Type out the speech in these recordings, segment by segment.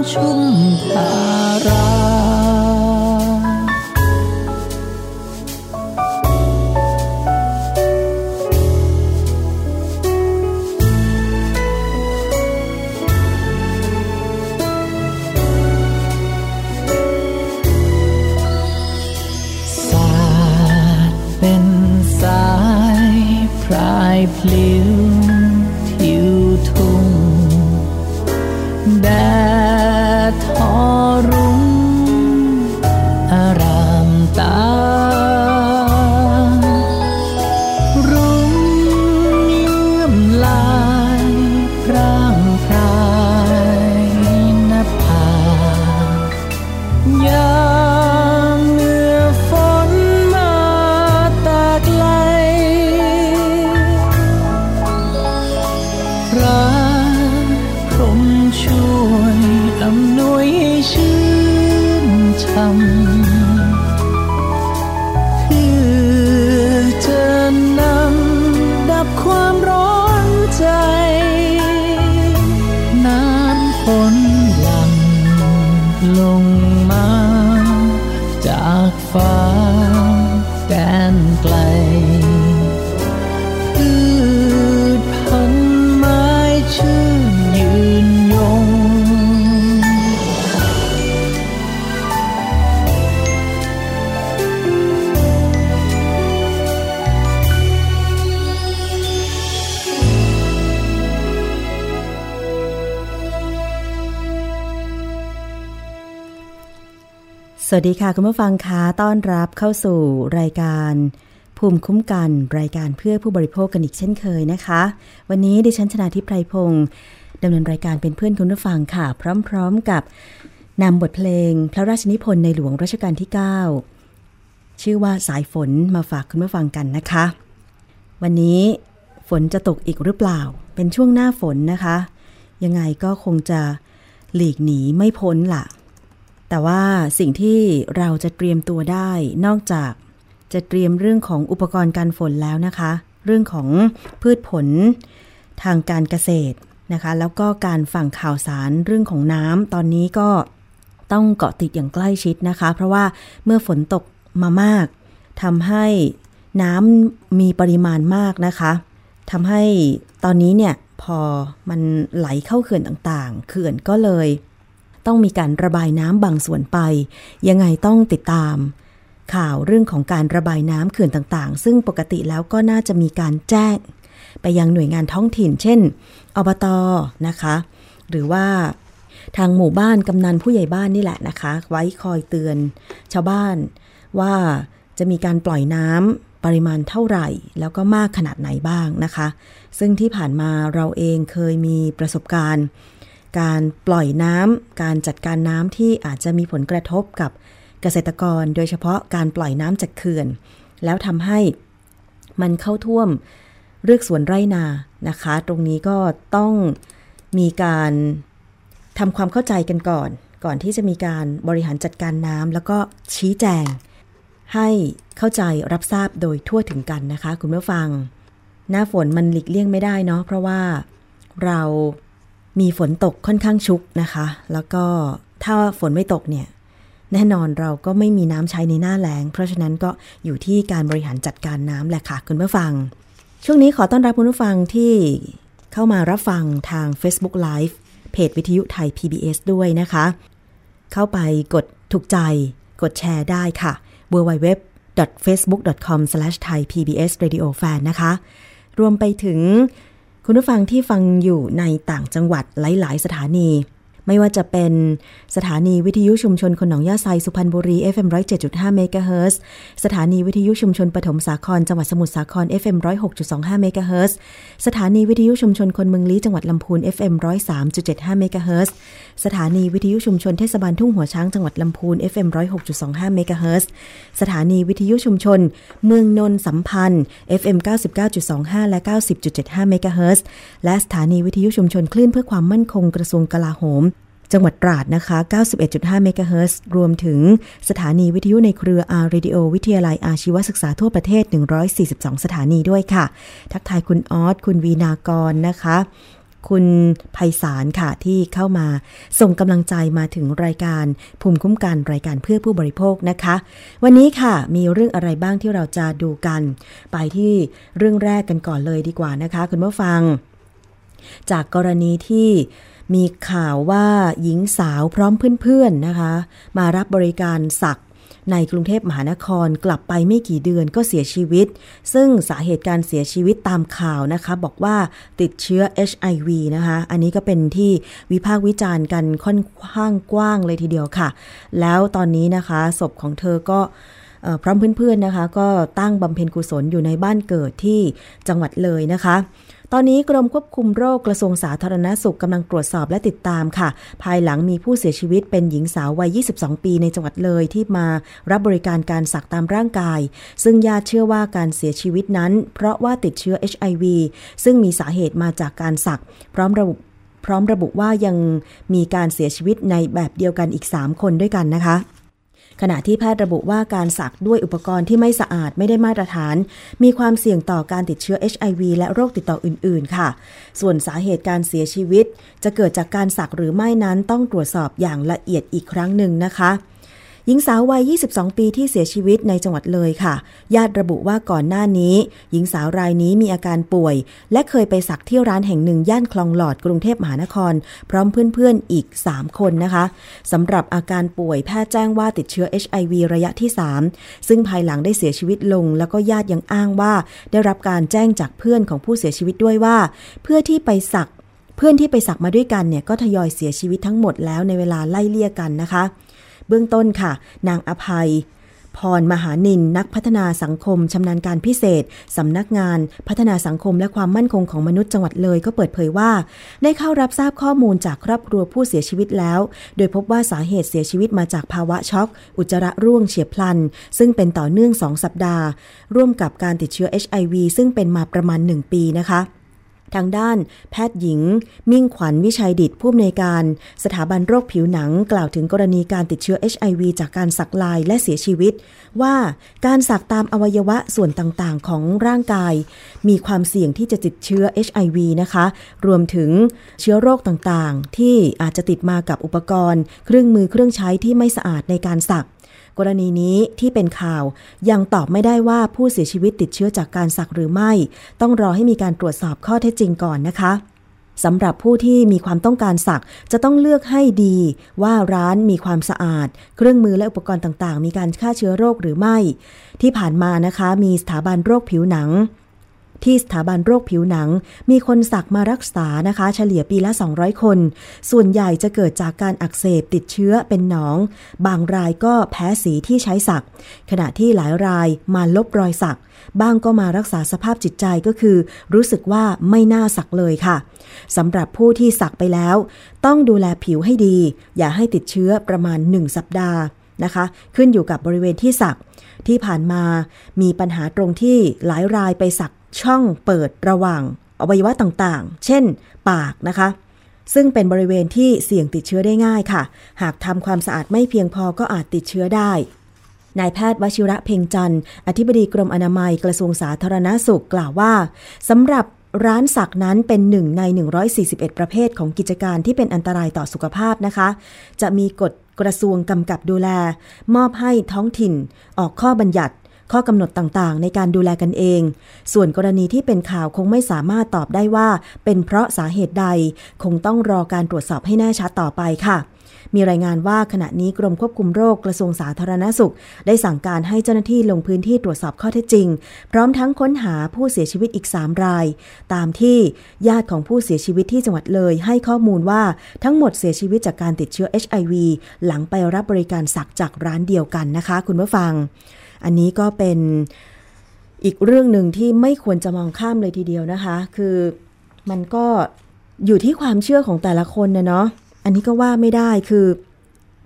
าม สวัสดีค่ะ คุณผู้ฟังคะต้อนรับเข้าสู่รายการ ภูมิคุ้มกันรายการเพื่อผู้บริโภคกันอีกเช่นเคยนะคะ วันนี้ดิฉันชนาทิพไพรพงศ์ดำเนินรายการเป็นเพื่อนคุณผู้ฟังค่ะ พร้อม ๆ กับนำบทเพลง พระราชนิพนธ์ในหลวงรัชกาลที่ 9 ชื่อว่าสายฝนมาฝากคุณผู้ฟังกันนะคะ วันนี้ฝนจะตกอีกหรือเปล่า เป็นช่วงหน้าฝนนะคะ ยังไงก็คงจะหลีกหนีไม่พ้นล่ะ แต่ว่าสิ่งที่เราจะเตรียมตัวได้ นอกจากจะเตรียมเรื่องของอุปกรณ์การฝนแล้วนะคะ เรื่องของพืชผลทางการเกษตรนะคะ แล้วก็การฟังข่าวสารเรื่องของน้ำตอนนี้ก็ต้องเกาะติดอย่างใกล้ชิดนะคะ เพราะว่าเมื่อฝนตกมามากทำให้น้ำมีปริมาณมากนะคะทำให้ตอนนี้เนี่ยพอมันไหลเข้าเขื่อนต่างๆ เขื่อนก็เลย ต้องมีการระบายน้ำบางส่วนไป ยังไงต้องติดตาม ข่าวเรื่องของการระบายน้ำเขื่อนต่างๆ ซึ่งปกติแล้วก็น่าจะมีการแจ้ง ไปยังหน่วยงานท้องถิ่น เช่นอบตนะคะ หรือว่าทางหมู่บ้านกำนันผู้ใหญ่บ้านนี่แหละนะคะ ไว้คอยเตือน ชาวบ้านว่าจะมีการปล่อยน้ำปริมาณเท่าไหร่ แล้วก็มากขนาดไหนบ้างนะคะ ซึ่งที่ผ่านมาเราเองเคยมีประสบการณ์ การปล่อยน้ำการจัดการน้ำที่อาจจะมีผลกระทบกับเกษตรกร โดยเฉพาะการปล่อยน้ำจากเขื่อน แล้วทำให้มันเข้าท่วมเรือกสวนไร่นานะคะ ตรงนี้ก็ต้องมีการทำความเข้าใจกันก่อน ก่อนที่จะมีการบริหารจัดการน้ำแล้วก็ชี้แจง ให้เข้าใจรับทราบโดยทั่วถึงกันนะคะ คุณผู้ฟัง หน้าฝนมันหลีกเลี่ยงไม่ได้เนาะเพราะว่าเรา มีฝนตกค่อนข้างชุกนะคะ แล้วก็ถ้าฝนไม่ตกเนี่ย แน่นอนเราก็ไม่มีน้ำใช้ในหน้าแล้ง เพราะฉะนั้นก็อยู่ที่การบริหารจัดการน้ำแหละค่ะ คุณผู้ฟัง ช่วงนี้ขอต้อนรับคุณผู้ฟังที่เข้ามารับฟังทาง Facebook Live เพจวิทยุไทย PBS ด้วยนะคะ เข้าไปกดถูกใจ กดแชร์ได้ค่ะ www.facebook.com/thaipbsradiofan นะคะ รวมไปถึง คุณผู้ฟังที่ฟังอยู่ในต่างจังหวัดหลาย ๆ สถานี ไม่ว่าจะเป็นสถานีวิทยุชุมชนคนหนองยาไซสุพรรณบุรี FM 107.5เมกะเฮิรตซ์สถานีวิทยุชุมชนปฐมสาครจังหวัดสมุทรสาคร FM 106.25เมกะเฮิรตซ์สถานีวิทยุชุมชนคนเมืองลี้จังหวัดลำพูน FM 103.75เมกะเฮิรตซ์สถานีวิทยุชุมชนเทศบาลทุ่งหัวช้างจังหวัดลำพูน FM 106.25เมกะเฮิรตซ์สถานีวิทยุชุมชน เมืองนนสัมพันธ์ FM 99.25 และ 90.75เมกะเฮิรตซ์และสถานีวิทยุชุมชนคลื่นเพื่อความมั่นคงกระทรวงกลาโหม จังหวัดตราดนะคะ 91.5 เมกะเฮิรตซ์รวมถึงสถานีวิทยุในเครือ R Radio วิทยาลัยอาชีวศึกษาทั่วประเทศ 142 สถานีด้วยค่ะ ทักทายคุณออสคุณวีนากรนะคะ คุณภัยสารค่ะที่เข้ามาส่งกำลังใจมาถึงรายการภูมิคุ้มกันรายการเพื่อผู้บริโภคนะคะ วันนี้ค่ะมีเรื่องอะไรบ้างที่เราจะดูกัน ไปที่เรื่องแรกกันก่อนเลยดีกว่านะคะ คุณผู้ฟัง จากกรณีที่ มีข่าวว่าหญิงสาวพร้อมเพื่อนๆนะคะ มารับบริการสักในกรุงเทพมหานครกลับไปไม่กี่เดือนก็เสียชีวิต ซึ่งสาเหตุการเสียชีวิตตามข่าวนะคะ บอกว่าติดเชื้อ HIV นะคะ อันนี้ก็เป็นที่วิพากษ์วิจารณ์กันค่อนข้างกว้างเลยทีเดียวค่ะ แล้วตอนนี้นะคะศพของเธอก็พร้อมเพื่อนๆนะคะ ก็ตั้งบำเพ็ญกุศลอยู่ในบ้านเกิดที่จังหวัดเลยนะคะ ตอนนี้กรมควบคุมโรคกระทรวงสาธารณสุขกำลังตรวจสอบและติดตามค่ะ ภายหลังมีผู้เสียชีวิตเป็นหญิงสาววัย 22 ปีในจังหวัดเลยที่มารับบริการการสักตามร่างกาย ซึ่งญาติเชื่อว่าการเสียชีวิตนั้น เพราะว่าติดเชื้อ HIV ซึ่งมีสาเหตุมาจากการสัก พร้อมระบุพร้อมระบุว่ายังมีการเสียชีวิตในแบบเดียวกันอีก 3 คนด้วยกันนะคะ ขณะที่แพทย์ระบุว่าการสักด้วยอุปกรณ์ที่ไม่สะอาดไม่ได้มาตรฐาน มีความเสี่ยงต่อการติดเชื้อ HIV และโรคติดต่ออื่น ๆ ค่ะ ส่วนสาเหตุการเสียชีวิต จะเกิดจากการสักหรือไม่นั้นต้องตรวจสอบอย่างละเอียดอีกครั้งหนึ่งนะคะ หญิงสาววัย 22 ปีที่เสียชีวิตในจังหวัดเลยค่ะ ญาติระบุว่าก่อนหน้านี้ หญิงสาวรายนี้มีอาการป่วย และเคยไปสักที่ร้านแห่งหนึ่งย่านคลองหลอดกรุงเทพมหานคร พร้อมเพื่อนๆอีก 3 คนนะคะสำหรับอาการป่วยแพทย์แจ้งว่าติดเชื้อ HIV ระยะที่ 3 ซึ่งภายหลังได้เสียชีวิตลง แล้วก็ญาติยังอ้างว่า ได้รับการแจ้งจากเพื่อนของผู้เสียชีวิตด้วยว่า เพื่อที่ไปสักเพื่อนที่ไปสักมาด้วยกันเนี่ยก็ทยอยเสียชีวิตทั้งหมดแล้วในเวลาไล่เลี่ยกันนะคะ เบื้องต้นค่ะ นางอภัย พรมหานินนักพัฒนาสังคมชำนาญการพิเศษสำนักงานพัฒนาสังคมและความมั่นคงของมนุษย์จังหวัดเลยก็เปิดเผยว่า ได้เข้ารับทราบข้อมูลจากครอบครัวผู้เสียชีวิตแล้ว โดยพบว่าสาเหตุเสียชีวิตมาจากภาวะช็อก อุจจาระร่วงเฉียบพลัน ซึ่งเป็นต่อเนื่อง2สัปดาห์ ร่วมกับการติดเชื้อ HIV ซึ่งเป็นมาประมาณ 1 ปีนะคะ ทางด้านแพทย์หญิง มิ่งขวัญวิชัยดิตผู้อำนวยการ สถาบันโรคผิวหนังกล่าวถึงกรณีการติดเชื้อ HIV จากการสักลายและเสียชีวิต ว่าการสักตามอวัยวะส่วนต่างๆ ของร่างกาย มีความเสี่ยงที่จะติดเชื้อ HIV นะคะ รวมถึงเชื้อโรคต่างๆ ที่อาจจะติดมากับอุปกรณ์ เครื่องมือเครื่องใช้ที่ไม่สะอาดในการสัก กรณีนี้ที่เป็นข่าวยังตอบไม่ได้ว่าผู้เสียชีวิตติดเชื้อจากการสักหรือไม่ ต้องรอให้มีการตรวจสอบข้อเท็จจริงก่อนนะคะสำหรับผู้ที่มีความต้องการสักจะต้องเลือกให้ดี ว่าร้านมีความสะอาด เครื่องมือและอุปกรณ์ต่างๆ มีการฆ่าเชื้อโรคหรือไม่ ที่ผ่านมานะคะ มีสถาบันโรคผิวหนัง ที่สถาบันโรคผิวหนัง มีคนสักมารักษานะคะ เฉลี่ยปีละ 200 คน ส่วนใหญ่จะเกิดจากการอักเสบติดเชื้อเป็นหนอง บางรายก็แพ้สีที่ใช้สัก ขณะที่หลายรายมาลบรอยสัก บ้างก็มารักษาสภาพจิตใจก็คือ รู้สึกว่าไม่น่าสักเลยค่ะสำหรับผู้ที่สักไปแล้ว ต้องดูแลผิวให้ดี อย่าให้ติดเชื้อประมาณ 1 สัปดาห์นะคะ ขึ้นอยู่กับบริเวณที่สักที่ผ่านมามีปัญหาตรงที่หลายรายไปสัก ช่องเปิดระหว่างอวัยวะต่างๆ เช่น ปากนะคะ ซึ่งเป็นบริเวณที่เสี่ยงติดเชื้อได้ง่ายค่ะ หากทำความสะอาดไม่เพียงพอก็อาจติดเชื้อได้นายแพทย์วชิระเพ่งจันทร์อธิบดีกรมอนามัยกระทรวงสาธารณาสุขกล่าวว่าสำหรับร้านสักนั้นเป็นหนึ่งใน 141 ประเภทของกิจการที่เป็นอันตรายต่อสุขภาพนะคะ จะมีกฎกระทรวงกำกับดูแล มอบให้ท้องถิ่น ออกข้อบัญญัติ ข้อกำหนดต่างๆ ในการดูแลกันเอง ส่วนกรณีที่เป็นข่าวคงไม่สามารถตอบได้ว่า เป็นเพราะสาเหตุใด คงต้องรอการตรวจสอบให้แน่ชัดต่อไปค่ะมีรายงานว่าขณะนี้กรมควบคุมโรคกระทรวงสาธารณสุข ได้สั่งการให้เจ้าหน้าที่ลงพื้นที่ตรวจสอบข้อเท็จจริง พร้อมทั้งค้นหาผู้เสียชีวิตอีก 3 ราย ตามที่ญาติของผู้เสียชีวิตที่จังหวัดเลย ให้ข้อมูลว่าทั้งหมดเสียชีวิตจากการติดเชื้อ HIV หลังไปรับบริการสักจากร้านเดียวกันนะคะ คุณผู้ฟัง อันนี้ก็เป็นอีกเรื่องหนึ่งที่ไม่ควรจะมองข้ามเลยทีเดียวนะคะ คือมันก็อยู่ที่ความเชื่อของแต่ละคนนะเนาะ อันนี้ก็ว่าไม่ได้คือ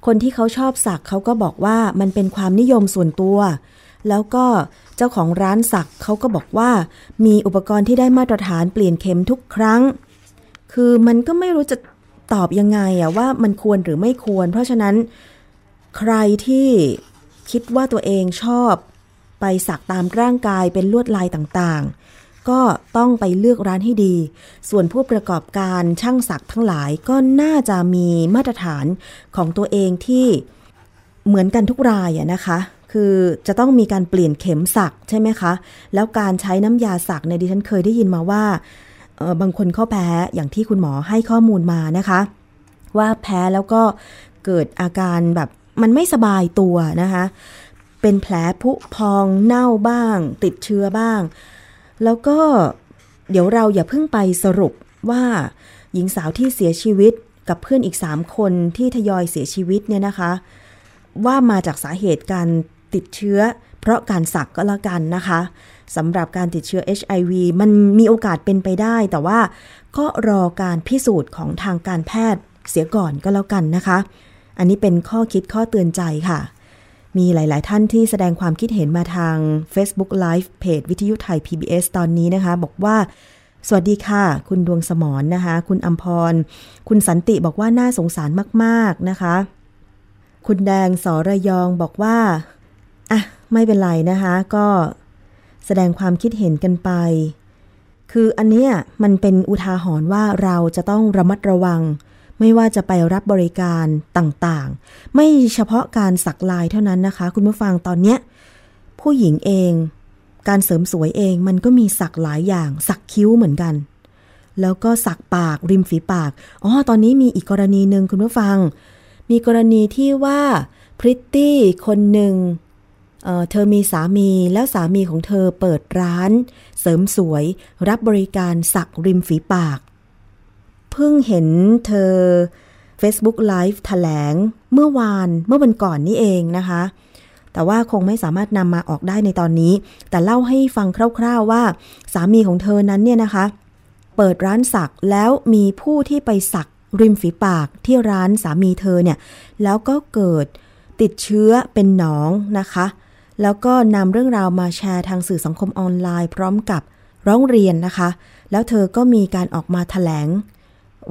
คนที่เขาชอบสักเขาก็บอกว่ามันเป็นความนิยมส่วนตัว แล้วก็เจ้าของร้านสักเขาก็บอกว่า มีอุปกรณ์ที่ได้มาตรฐานเปลี่ยนเข็มทุกครั้ง คือมันก็ไม่รู้จะตอบยังไงอะว่ามันควรหรือไม่ควร เพราะฉะนั้นใครที่ คิดว่าตัวเองชอบไปสักตามร่างกายเป็นลวดลายต่างๆ ก็ต้องไปเลือกร้านให้ดี ส่วนผู้ประกอบการช่างสักทั้งหลายก็น่าจะมีมาตรฐานของตัวเองที่เหมือนกันทุกรายอะนะคะ คือจะต้องมีการเปลี่ยนเข็มสักใช่ไหมคะ แล้วการใช้น้ำยาสักในดิฉันเคยได้ยินมาว่าบางคนเข้าแพ้อย่างที่คุณหมอให้ข้อมูลมานะคะ ว่าแพ้แล้วก็เกิดอาการแบบ มันไม่สบายตัวนะคะ เป็นแผลผุพองเน่าบ้าง ติดเชื้อบ้าง แล้วก็เดี๋ยวเราอย่าเพิ่งไปสรุปว่าหญิงสาวที่เสียชีวิตกับเพื่อนอีกสามคนที่ทยอยเสียชีวิตเนี่ยนะคะ ว่ามาจากสาเหตุการติดเชื้อ เพราะการสักก็แล้วกันนะคะสำหรับการติดเชื้อ HIV มันมีโอกาสเป็นไปได้ แต่ว่าก็รอการพิสูจน์ของทางการแพทย์เสียก่อนก็แล้วกันนะคะ อันนี้เป็นข้อคิดข้อเตือนใจค่ะ มีหลาย ๆ ท่านที่แสดงความคิดเห็นมาทาง Facebook Live เพจวิทยุไทย PBS ตอนนี้นะคะ บอกว่า สวัสดีค่ะ คุณดวงสมอนนะคะ คุณอัมพร คุณสันติบอกว่าน่าสงสารมาก ๆ นะคะ คุณแดงสระยองบอกว่าอะไม่เป็นไรนะคะ ก็แสดงความคิดเห็นกันไป คืออันเนี้ยมันเป็นอุทาหรณ์ว่าเราจะต้องระมัดระวัง ไม่ว่าจะไปรับบริการต่างๆ ไม่เฉพาะการสักลายเท่านั้นนะคะ คุณผู้ฟังตอนเนี้ยผู้หญิงเอง การเสริมสวยเองมันก็มีสักหลายอย่าง สักคิ้วเหมือนกัน แล้วก็สักปากริมฝีปากอ๋อตอนนี้มีอีกกรณีหนึ่งคุณผู้ฟัง มีกรณีที่ว่าพริตตี้คนหนึ่งเเธอมีสามีแล้วสามีของเธอเปิดร้าน เสริมสวย รับบริการสักริมฝีปาก เพิ่งเห็นเธอ Facebook Live แถลงเมื่อวานเมื่อวันก่อนนี่เองนะคะ แต่ว่าคงไม่สามารถนำมาออกได้ในตอนนี้ แต่เล่าให้ฟังคร่าวๆว่า สามีของเธอนั้นเนี่ยนะคะ เปิดร้านสักแล้วมีผู้ที่ไปสักริมฝีปากที่ร้านสามีเธอเนี่ย แล้วก็เกิดติดเชื้อเป็นหนองนะคะ แล้วก็นำเรื่องราวมาแชร์ทางสื่อสังคมออนไลน์ พร้อมกับร้องเรียนนะคะ แล้วเธอก็มีการออกมาถแถลง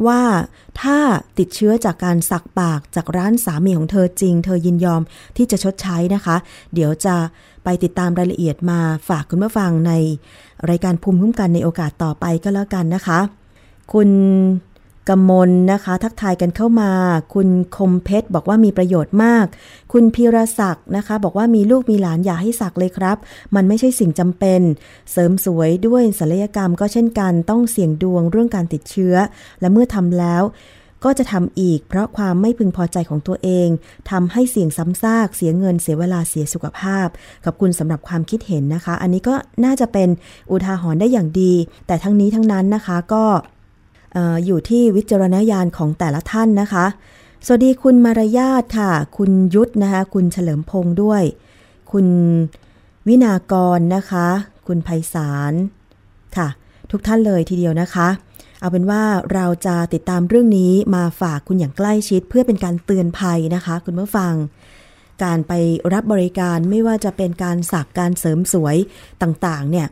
ว่าถ้าติดเชื้อจากการสักปากจากร้านสามีของเธอจริง เธอยินยอมที่จะชดใช้นะคะ เดี๋ยวจะไปติดตามรายละเอียดมาฝากคุณผู้ฟังในรายการภูมิคุ้มกันในโอกาสต่อไปก็แล้วกันนะคะ คุณ กมลนะคะ ทักทายกันเข้ามา คุณคมเพชรบอกว่ามีประโยชน์มาก คุณพีรศักดิ์นะคะ บอกว่ามีลูกมีหลานอย่าให้สักเลยครับ มันไม่ใช่สิ่งจำเป็น เสริมสวยด้วยศัลยกรรมก็เช่นกันต้องเสี่ยงดวงเรื่องการติดเชื้อ และเมื่อทำแล้วก็จะทำอีกเพราะความไม่พึงพอใจของตัวเองทำให้เสี่ยงซ้ำซากเสียเงินเสียเวลาเสียสุขภาพ ขอบคุณสำหรับความคิดเห็นนะคะ อันนี้ก็น่าจะเป็นอุทาหรณ์ได้อย่างดี แต่ทั้งนี้ทั้งนั้นนะคะก็ อยู่ที่วิจารณญาณของแต่ละท่านนะคะ สวัสดีคุณมารยาทค่ะ คุณยุทธนะคะ คุณเฉลิมพงศ์ด้วย คุณวินากรนะคะ คุณไพศาลค่ะ ทุกท่านเลยทีเดียวนะคะ เอาเป็นว่าเราจะติดตามเรื่องนี้มาฝากคุณอย่างใกล้ชิด เพื่อเป็นการเตือนภัยนะคะ คุณผู้ฟัง การไปรับบริการไม่ว่าจะเป็นการสักการเสริมสวยต่างๆ เนี่ย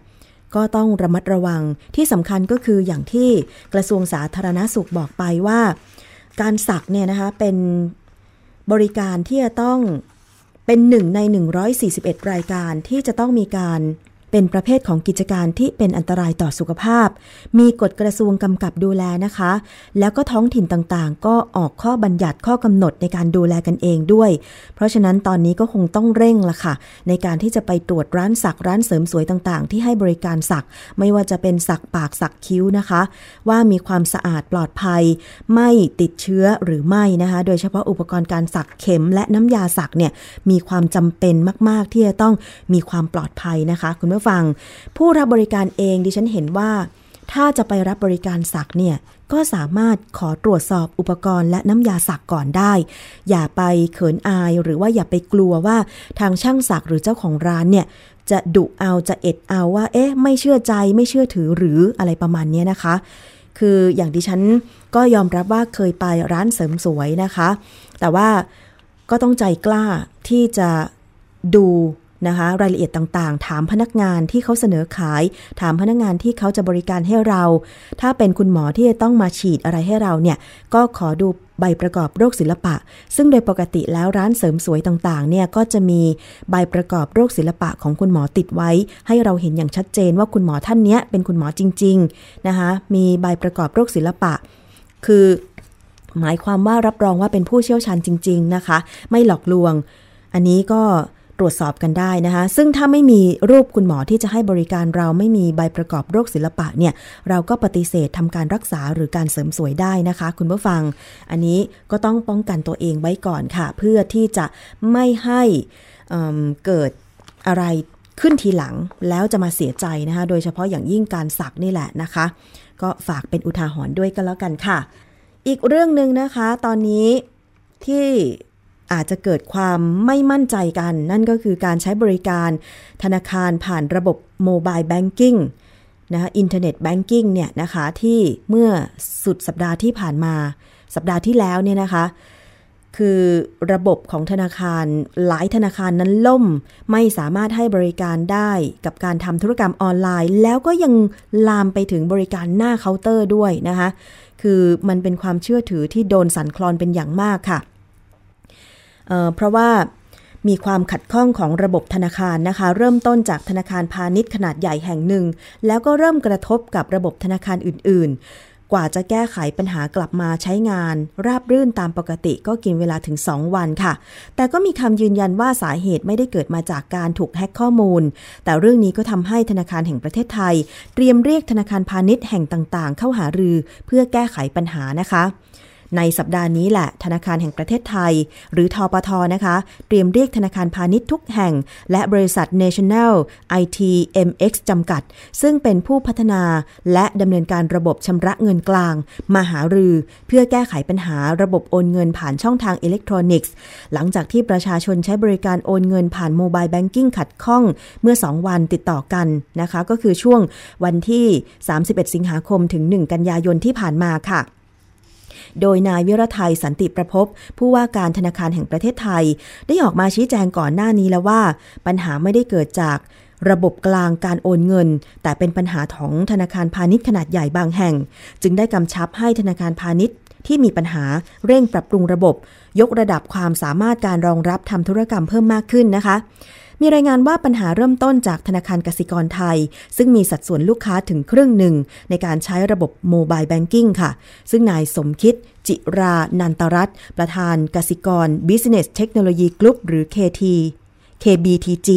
ก็ต้องระมัดระวังที่สำคัญก็คืออย่างที่กระทรวงสาธารณาสุขบอกไปว่า การสักเนี่ยนะคะเป็นบริการที่จะต้องเป็นหนึ่งใน 141 รายการที่จะต้องมีการ เป็นประเภทของกิจการที่เป็นอันตรายต่อสุขภาพ มีกฎกระทรวงกำกับดูแลนะคะ แล้วก็ท้องถิ่นต่างๆ ก็ออกข้อบัญญัติข้อกำหนดในการดูแลกันเองด้วย เพราะฉะนั้นตอนนี้ก็คงต้องเร่งละค่ะ ในการที่จะไปตรวจร้านสักร้านเสริมสวยต่างๆ ที่ให้บริการสัก ไม่ว่าจะเป็นสักปากสักคิ้วนะคะ ว่ามีความสะอาดปลอดภัย ไม่ติดเชื้อหรือไม่นะคะ โดยเฉพาะอุปกรณ์การสักเข็มและน้ำยาสักเนี่ยมีความจำเป็นมาก ๆ ที่จะต้องมีความปลอดภัยนะคะคุณผู้ฟัง ผู้รับบริการเองดิฉันเห็นว่า ถ้าจะไปรับบริการสักเนี่ยก็สามารถขอตรวจสอบอุปกรณ์และน้ำยาสักก่อนได้ อย่าไปเขินอายหรือว่าอย่าไปกลัวว่าทางช่างสักหรือเจ้าของร้านเนี่ยจะดุเอาจะเอ็ดเอาว่า เอ๊ะ ไม่เชื่อใจไม่เชื่อถือหรืออะไรประมาณนี้นะคะ คืออย่างดิฉันก็ยอมรับว่าเคยไปร้านเสริมสวยนะคะ แต่ว่าก็ต้องใจกล้าที่จะดู นะคะรายละเอียดต่างๆ ถามพนักงานที่เขาเสนอขาย ถามพนักงานที่เขาจะบริการให้เรา ถ้าเป็นคุณหมอที่จะต้องมาฉีดอะไรให้เราเนี่ยก็ขอดูใบประกอบโรคศิลปะ ซึ่งโดยปกติแล้วร้านเสริมสวยต่างๆ เนี่ยก็จะมีใบประกอบโรคศิลปะของคุณหมอติดไว้ ให้เราเห็นอย่างชัดเจนว่าคุณหมอท่านนี้เป็นคุณหมอจริงๆนะคะมีใบประกอบโรคศิลปะ คือหมายความว่ารับรองว่าเป็นผู้เชี่ยวชาญจริง ๆ นะคะ ไม่หลอกลวง อันนี้ก็ รวจสอบกันได้นะคะ ซึ่งถ้าไม่มีรูปคุณหมอที่จะให้บริการเราไม่มีใบประกอบโรคศิลปะเนี่ย เราก็ปฏิเสธทำการรักษาหรือการเสริมสวยได้นะคะ คุณผู้ฟัง อันนี้ก็ต้องป้องกันตัวเองไว้ก่อนค่ะ เพื่อที่จะไม่ให้เเกิดอะไรขึ้นทีหลังแล้วจะมาเสียใจนะคะ โดยเฉพาะอย่างยิ่งการสักนี่แหละนะคะ ก็ฝากเป็นอุทาหรณ์ด้วยก็แล้วกันค่ะ อีกเรื่องหนึ่งนะคะ ตอนนี้ที่ อาจจะเกิดความไม่มั่นใจกัน นั่นก็คือการใช้บริการธนาคารผ่านระบบ mobile banking นะคะ internet banking เนี่ยนะคะที่เมื่อสุดสัปดาห์ที่ผ่านมา สัปดาห์ที่แล้วเนี่ยนะคะ คือระบบของธนาคารหลายธนาคารนั้นล่ม ไม่สามารถให้บริการได้กับการทำธุรกรรมออนไลน์ แล้วก็ยังลามไปถึงบริการหน้าเคาน์เตอร์ด้วยนะคะ คือมันเป็นความเชื่อถือที่โดนสั่นคลอนเป็นอย่างมากค่ะ เพราะว่ามีความขัดข้องของระบบธนาคารนะคะ เริ่มต้นจากธนาคารพาณิชย์ขนาดใหญ่แห่งหนึ่ง แล้วก็เริ่มกระทบกับระบบธนาคารอื่น ๆ กว่าจะแก้ไขปัญหากลับมาใช้งาน ราบรื่นตามปกติก็กินเวลาถึง 2 วันค่ะ แต่ก็มีคำยืนยันว่าสาเหตุไม่ได้เกิดมาจากการถูกแฮ็กข้อมูล แต่เรื่องนี้ก็ทำให้ธนาคารแห่งประเทศไทย เตรียมเรียกธนาคารพาณิชย์แห่งต่างๆ เข้าหารือเพื่อแก้ไขปัญหานะคะ ในสัปดาห์นี้แหละ ธนาคารแห่งประเทศไทย หรือทอปทนะคะ เตรียมเรียกธนาคารพาณิชย์ทุกแห่ง และบริษัท National IT MX จำกัด ซึ่งเป็นผู้พัฒนาและดำเนินการระบบชำระเงินกลาง มาหารือ เพื่อแก้ไขปัญหาระบบโอนเงินผ่านช่องทางอิเล็กทรอนิกส์ หลังจากที่ประชาชนใช้บริการโอนเงินผ่านโมบายแบงกิ้งขัดข้องเมื่อ 2 วันติดต่อกันนะคะ ก็คือช่วงวันที่ 31 สิงหาคมถึง 1 กันยายนที่ผ่านมาค่ะ โดยนายวิรไทยสันติประพบผู้ว่าการธนาคารแห่งประเทศไทย ได้ออกมาชี้แจงก่อนหน้านี้แล้วว่า ปัญหาไม่ได้เกิดจากระบบกลางการโอนเงิน แต่เป็นปัญหาของธนาคารพาณิชย์ขนาดใหญ่บางแห่ง จึงได้กำชับให้ธนาคารพาณิชย์ที่มีปัญหาเร่งปรับปรุงระบบ ยกระดับความสามารถการรองรับทำธุรกรรมเพิ่มมากขึ้นนะคะ มีรายงานว่าปัญหาเริ่มต้นจากธนาคารกสิกรไทย ซึ่งมีสัดส่วนลูกค้าถึงครึ่งหนึ่ง ในการใช้ระบบ mobile banking ค่ะ ซึ่งนายสมคิด จิรานันตรัตน์ประธานกสิกร Business Technology Group หรือ KT KBTG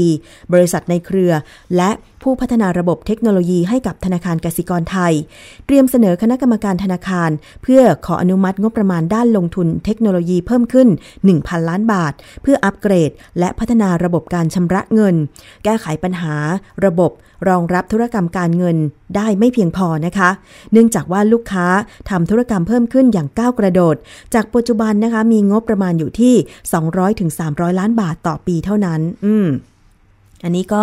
บริษัทในเครือและ ผู้พัฒนาระบบเทคโนโลยีให้กับธนาคารกสิกรไทย เตรียมเสนอคณะกรรมการธนาคาร เพื่อขออนุมัติงบประมาณด้านลงทุนเทคโนโลยีเพิ่มขึ้น 1,000 ล้านบาท เพื่ออัปเกรด และพัฒนาระบบการชำระเงิน แก้ไขปัญหา ระบบรองรับธุรกรรมการเงินได้ไม่เพียงพอนะคะ เนื่องจากว่าลูกค้าทำธุรกรรมเพิ่มขึ้นอย่างก้าวกระโดด จากปัจจุบันนะคะมีงบประมาณอยู่ที่ 200-300 ล้านบาทต่อปีเท่านั้น อืม อันนี้ก็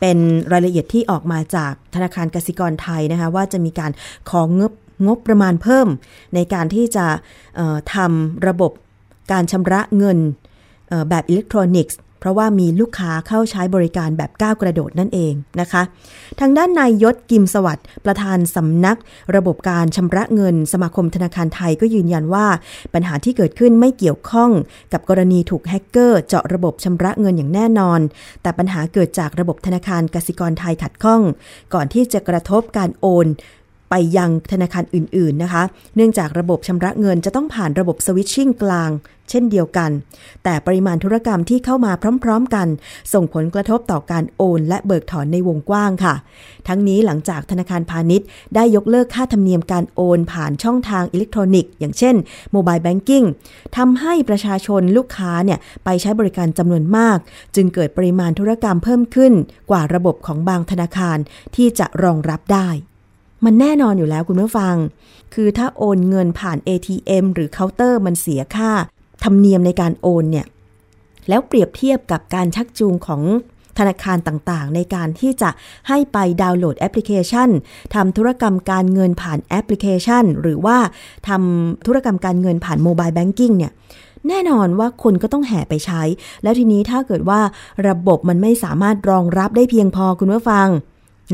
เป็นรายละเอียดที่ออกมาจากธนาคารกสิกรไทยนะคะว่าจะมีการของงบงบประมาณเพิ่ม ในการที่จะทำระบบการชำระเงินแบบอิเล็กทรอนิกส์ เพราะว่ามีลูกค้าเข้าใช้บริการแบบก้าวกระโดดนั่นเองนะคะ ทางด้านนายยศกิมสวัสดิ์ประธานสำนัก ระบบการชำระเงินสมาคมธนาคารไทยก็ยืนยันว่า ปัญหาที่เกิดขึ้นไม่เกี่ยวข้องกับกรณีถูกแฮกเกอร์เจาะระบบชำระเงินอย่างแน่นอน แต่ปัญหาเกิดจากระบบธนาคารกสิกรไทยขัดข้อง ก่อนที่จะกระทบการโอน ไปยังธนาคารอื่นๆนะคะ เนื่องจากระบบชำระเงินจะต้องผ่านระบบ switching กลาง เช่นเดียวกัน แต่ปริมาณธุรกรรมที่เข้ามาพร้อม ๆ กัน ส่งผลกระทบต่อการโอน และเบิกถอนในวงกว้างค่ะ ทั้งนี้หลังจากธนาคารพาณิชย์ ได้ยกเลิกค่าธรรมเนียมการโอนผ่านช่องทางอิเล็กทรอนิกส์อย่างเช่น mobile banking ทำให้ประชาชนลูกค้าเนี่ยไปใช้บริการจำนวนมาก จึงเกิดปริมาณธุรกรรมเพิ่มขึ้น กว่าระบบของบางธนาคารที่จะรองรับได้ มันแน่นอนอยู่แล้วคุณผู้ฟัง คือถ้าโอนเงินผ่าน ATM หรือเคาน์เตอร์มันเสียค่า ธรรมเนียมในการโอนเนี่ย แล้วเปรียบเทียบกับการชักจูงของธนาคารต่างๆ ในการที่จะให้ไปดาวน์โหลดแอปพลิเคชันทำธุรกรรมการเงินผ่านแอปพลิเคชัน หรือว่าทำธุรกรรมการเงินผ่าน mobile banking เนี่ยแน่นอนว่าคนก็ต้องแห่ไปใช้ แล้วทีนี้ถ้าเกิดว่าระบบมันไม่สามารถรองรับได้เพียงพอคุณผู้ฟัง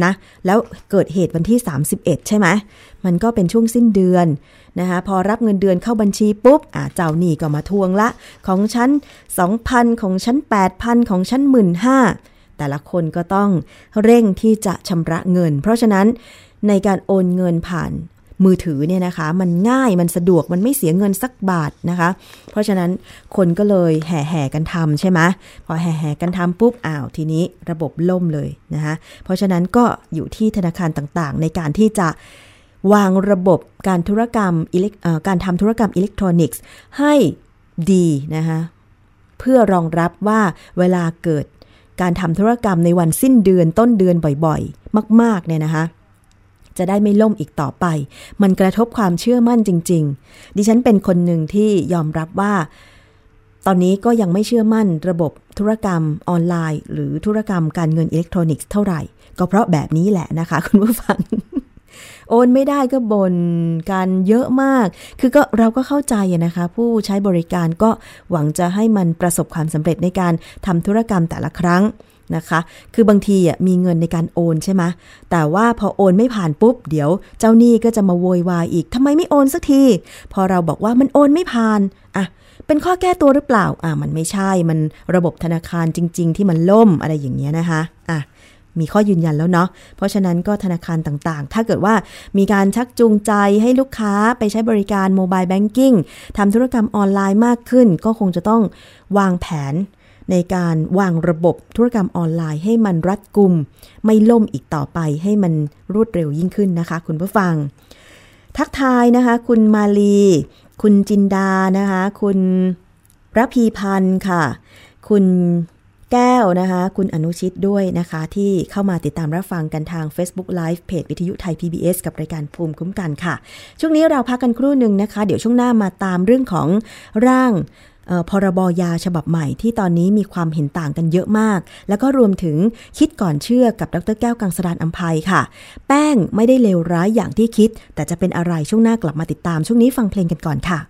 นะ แล้วเกิดเหตุวันที่ 31 ใช่ไหมมันก็เป็นช่วงสิ้นเดือนนะคะพอรับเงินเดือนเข้าบัญชีปุ๊บอ่าเจ้าหนี้ก็มาทวงละ ของชั้น 2,000 ของชั้น 8,000 ของชั้น 15,000 แต่ละคนก็ต้องเร่งที่จะชำระเงิน เพราะฉะนั้นในการโอนเงินผ่าน มือถือเนี่ยนะคะ มันง่ายมันสะดวกมันไม่เสียเงินสักบาทนะคะ เพราะฉะนั้นคนก็เลยแห่แห่กันทำใช่ไหมพอแห่แห่กันทำปุ๊บอ้าวทีนี้ระบบล่มเลยนะคะเพราะฉะนั้นก็อยู่ที่ธนาคารต่างๆ ในการที่จะวางระบบการธุรกรรมการทำธุรกรรมอิเล็กทรอนิกส์ให้ดีนะคะเพื่อรองรับว่าเวลาเกิดการทำธุรกรรมในวันสิ้นเดือนต้นเดือนบ่อยๆ มาก ๆ เนี่ยนะคะ จะได้ไม่ล่มอีกต่อไป มันกระทบความเชื่อมั่นจริง ๆ ดิฉันเป็นคนหนึ่งที่ยอมรับว่า ตอนนี้ก็ยังไม่เชื่อมั่นระบบธุรกรรมออนไลน์ หรือธุรกรรมการเงินอิเล็กทรอนิกส์เท่าไหร่ ก็เพราะแบบนี้แหละนะคะ คุณผู้ฟัง โอนไม่ได้ก็บนการเยอะมาก คือก็เราก็เข้าใจนะคะ ผู้ใช้บริการก็หวังจะให้มันประสบความสำเร็จในการทำธุรกรรมแต่ละครั้ง นะคะ คือบางทีอะมีเงินในการโอนใช่ไหมแต่ว่าพอโอนไม่ผ่านปุ๊บ เดี๋ยวเจ้าหนี้ก็จะมาโวยวายอีกทำไมไม่โอนสักที พอเราบอกว่ามันโอนไม่ผ่านอะเป็นข้อแก้ตัวหรือเปล่าอะมันไม่ใช่มันระบบธนาคารจริง ๆ ที่มันล่มอะไรอย่างเงี้ยนะคะอะมีข้อยืนยันแล้วเนาะ เพราะฉะนั้นก็ธนาคารต่างๆ ถ้าเกิดว่ามีการชักจูงใจให้ลูกค้าไปใช้บริการโมบายแบงกิ้งทำธุรกรรมออนไลน์มากขึ้น ก็คงจะต้องวางแผน ในการวางระบบธุรกรรมออนไลน์ให้มันรัดกุม ไม่ล่มอีกต่อไปให้มันรวดเร็วยิ่งขึ้นนะคะ คุณผู้ฟัง ทักทายนะคะ คุณมาลี คุณจินดานะคะ คุณระพีพันธ์ค่ะ คุณแก้วนะคะ คุณอนุชิตด้วยนะคะ ที่เข้ามาติดตามรับฟังกันทาง Facebook Live เพจวิทยุไทย PBS กับรายการภูมิคุ้มกันค่ะ ช่วงนี้เราพักกันครู่หนึ่งนะคะ เดี๋ยวช่วงหน้ามาตามเรื่องของร่าง พรบยาฉบับใหม่ที่ตอนนี้มีความเห็นต่างกันเยอะมาก แล้วก็รวมถึงคิดก่อนเชื่อกับดรแก้วกังสดานอัมภัยค่ะ แป้งไม่ได้เลวร้ายอย่างที่คิด แต่จะเป็นอะไรช่วงหน้ากลับมาติดตามช่วงนี้ฟังเพลงกันก่อนค่ะ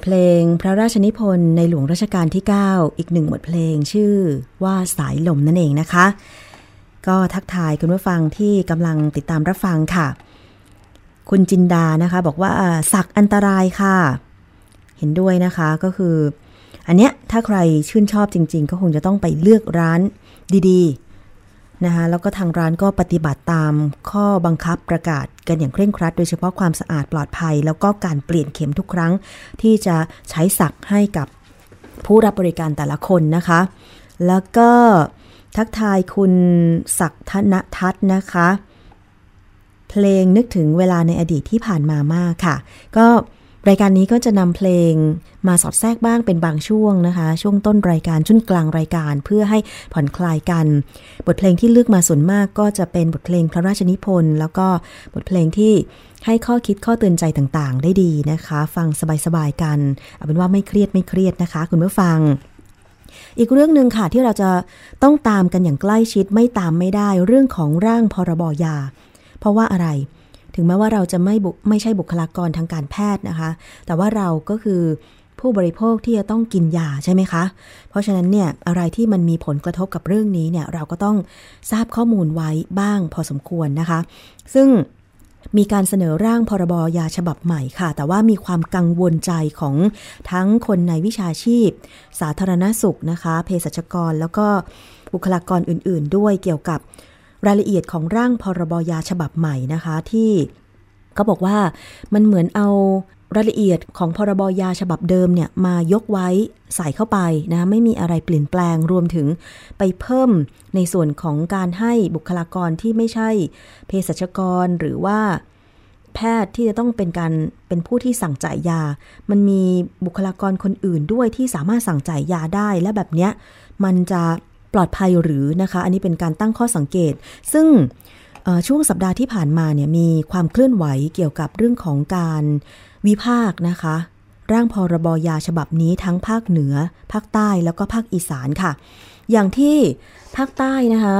ทเพลงพระราชนิพนธ์ในหลวงรัชกาลที่ 9 อีกหนึ่งบทเพลงชื่อว่าสายลมนั่นเองนะคะ ก็ทักทายคุณผู้ฟังที่กำลังติดตามรับฟังค่ะ คุณจินดานะคะ บอกว่าสักอันตรายค่ะ เห็นด้วยนะคะก็คือ อันเนี้ยถ้าใครชื่นชอบจริง ๆ ก็คงจะต้องไปเลือกร้านดีๆ นะคะแล้วก็ทางร้านก็ปฏิบัติตามข้อบังคับประกาศกันอย่างเคร่งครัด โดยเฉพาะความสะอาดปลอดภัย แล้วก็การเปลี่ยนเข็มทุกครั้ง ที่จะใช้สักให้กับผู้รับบริการแต่ละคนนะคะ แล้วก็ทักทายคุณศักธนทัศน์นะคะ เพลงนึกถึงเวลาในอดีตที่ผ่านมามากค่ะ ก็ รายการนี้ก็จะนำเพลงมาสอดแทรกบ้างเป็นบางช่วงนะคะ ช่วงต้นรายการช่วงกลางรายการเพื่อให้ผ่อนคลายกัน บทเพลงที่เลือกมาส่วนมากก็จะเป็นบทเพลงพระราชนิพนธ์แล้วก็บทเพลงที่ให้ข้อคิดข้อเตือนใจต่างๆ ได้ดีนะคะ ฟังสบายๆกันเอาเป็นว่าไม่เครียดไม่เครียดนะคะ คุณผู้ฟัง อีกเรื่องหนึ่งค่ะที่เราจะต้องตามกันอย่างใกล้ชิดไม่ตามไม่ได้เรื่องของร่างพรบยา เพราะว่าอะไร ถึงแม้ว่าเราจะไม่ไม่ใช่บุคลากรทางการแพทย์นะคะ แต่ว่าเราก็คือผู้บริโภคที่จะต้องกินยาใช่ไหมคะ เพราะฉะนั้นเนี่ยอะไรที่มันมีผลกระทบกับเรื่องนี้เนี่ยเราก็ต้องทราบข้อมูลไว้บ้างพอสมควรนะคะ ซึ่งมีการเสนอร่างพรบยาฉบับใหม่ค่ะ แต่ว่ามีความกังวลใจของทั้งคนในวิชาชีพ สาธารณสุขนะคะ เภสัชกรแล้วก็บุคลากรอื่น ๆ ด้วยเกี่ยวกับ รายละเอียดของร่างพรบยาฉบับใหม่นะคะที่เขาบอกว่ามันเหมือนเอารายละเอียดของพรบยาฉบับเดิมเนี่ยมายกไว้ใส่เข้าไปนะไม่มีอะไรเปลี่ยนแปลงรวมถึงไปเพิ่มในส่วนของการให้บุคลากรที่ไม่ใช่เภสัชกรหรือว่าแพทย์ที่จะต้องเป็นการเป็นผู้ที่สั่งจ่ายยา มันมีบุคลากรคนอื่นด้วยที่สามารถสั่งจ่ายยาได้และแบบเนี้ยมันจะ ปลอดภัยหรือนะคะ อันนี้เป็นการตั้งข้อสังเกต ซึ่งช่วงสัปดาห์ที่ผ่านมาเนี่ยมีความเคลื่อนไหวเกี่ยวกับเรื่องของการวิพากษ์นะคะ ร่างพรบยาฉบับนี้ทั้งภาคเหนือ ภาคใต้แล้วก็ภาคอีสานค่ะ อย่างที่ภาคใต้นะคะ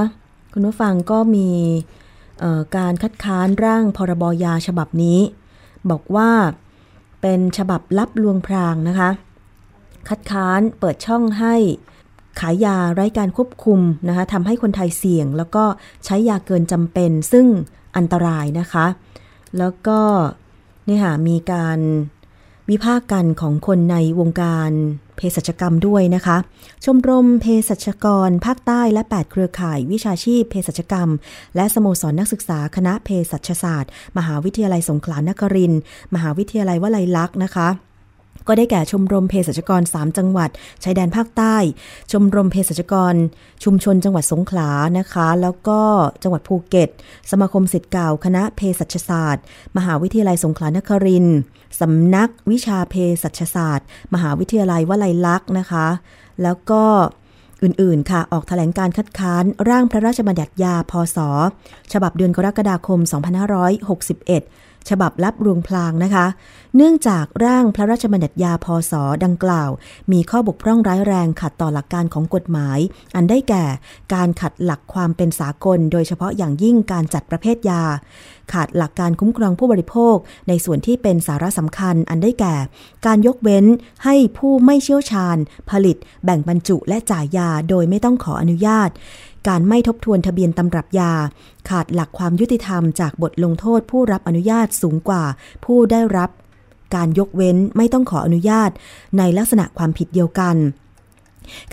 คุณผู้ฟังก็มีการคัดค้านร่างพรบยาฉบับนี้ บอกว่าเป็นฉบับลับลวงพรางนะคะ คัดค้านเปิดช่องให้ ขายยาไร้การควบคุมนะคะทำให้คนไทยเสี่ยง แล้วก็ใช้ยาเกินจำเป็น ซึ่งอันตรายนะคะ แล้วก็นี่ค่ะมีการวิพากษ์กันของคนในวงการเภสัชกรรมด้วยนะคะ ชมรมเภสัชกร ภาคใต้และ 8 เครือข่าย วิชาชีพเภสัชกรรม และสโมสรนักศึกษาคณะเภสัชศาสตร์ มหาวิทยาลัยสงขลานคริน มหาวิทยาลัยวลัยลักษณ์นะคะ ก็ได้แก่ชมรมเภสัชกร 3 จังหวัดชายแดนภาคใต้ ชมรมเภสัชกร ชุมชนจังหวัดสงขลานะคะ แล้วก็จังหวัดภูเก็ต สมาคมสิทธิ์เก่าคณะเภสัชศาสตร์ มหาวิทยาลัยสงขลานครินสำนักวิชาเภสัชศาสตร์ มหาวิทยาลัยวลัยลักษณ์นะคะ แล้วก็อื่น ๆ ค่ะ ออกแถลงการคัดค้านร่างพระราชบัญญัติยาพศ ฉบับเดือนกรกฎาคม 2561 ฉบับลับรวงพลางนะคะ เนื่องจากร่างพระราชบัญญัติยาพศดังกล่าว มีข้อบกพร่องร้ายแรงขัดต่อหลักการของกฎหมาย อันได้แก่การขัดหลักความเป็นสากล โดยเฉพาะอย่างยิ่งการจัดประเภทยา ขาดหลักการคุ้มครองผู้บริโภค ในส่วนที่เป็นสาระสำคัญ อันได้แก่ การยกเว้นให้ผู้ไม่เชี่ยวชาญ ผลิต แบ่งบรรจุและจ่ายยาโดยไม่ต้องขออนุญาต การไม่ทบทวนทะเบียนตำรับยา ขาดหลักความยุติธรรมจากบทลงโทษผู้รับอนุญาตสูงกว่า ผู้ได้รับการยกเว้นไม่ต้องขออนุญาตในลักษณะความผิดเดียวกัน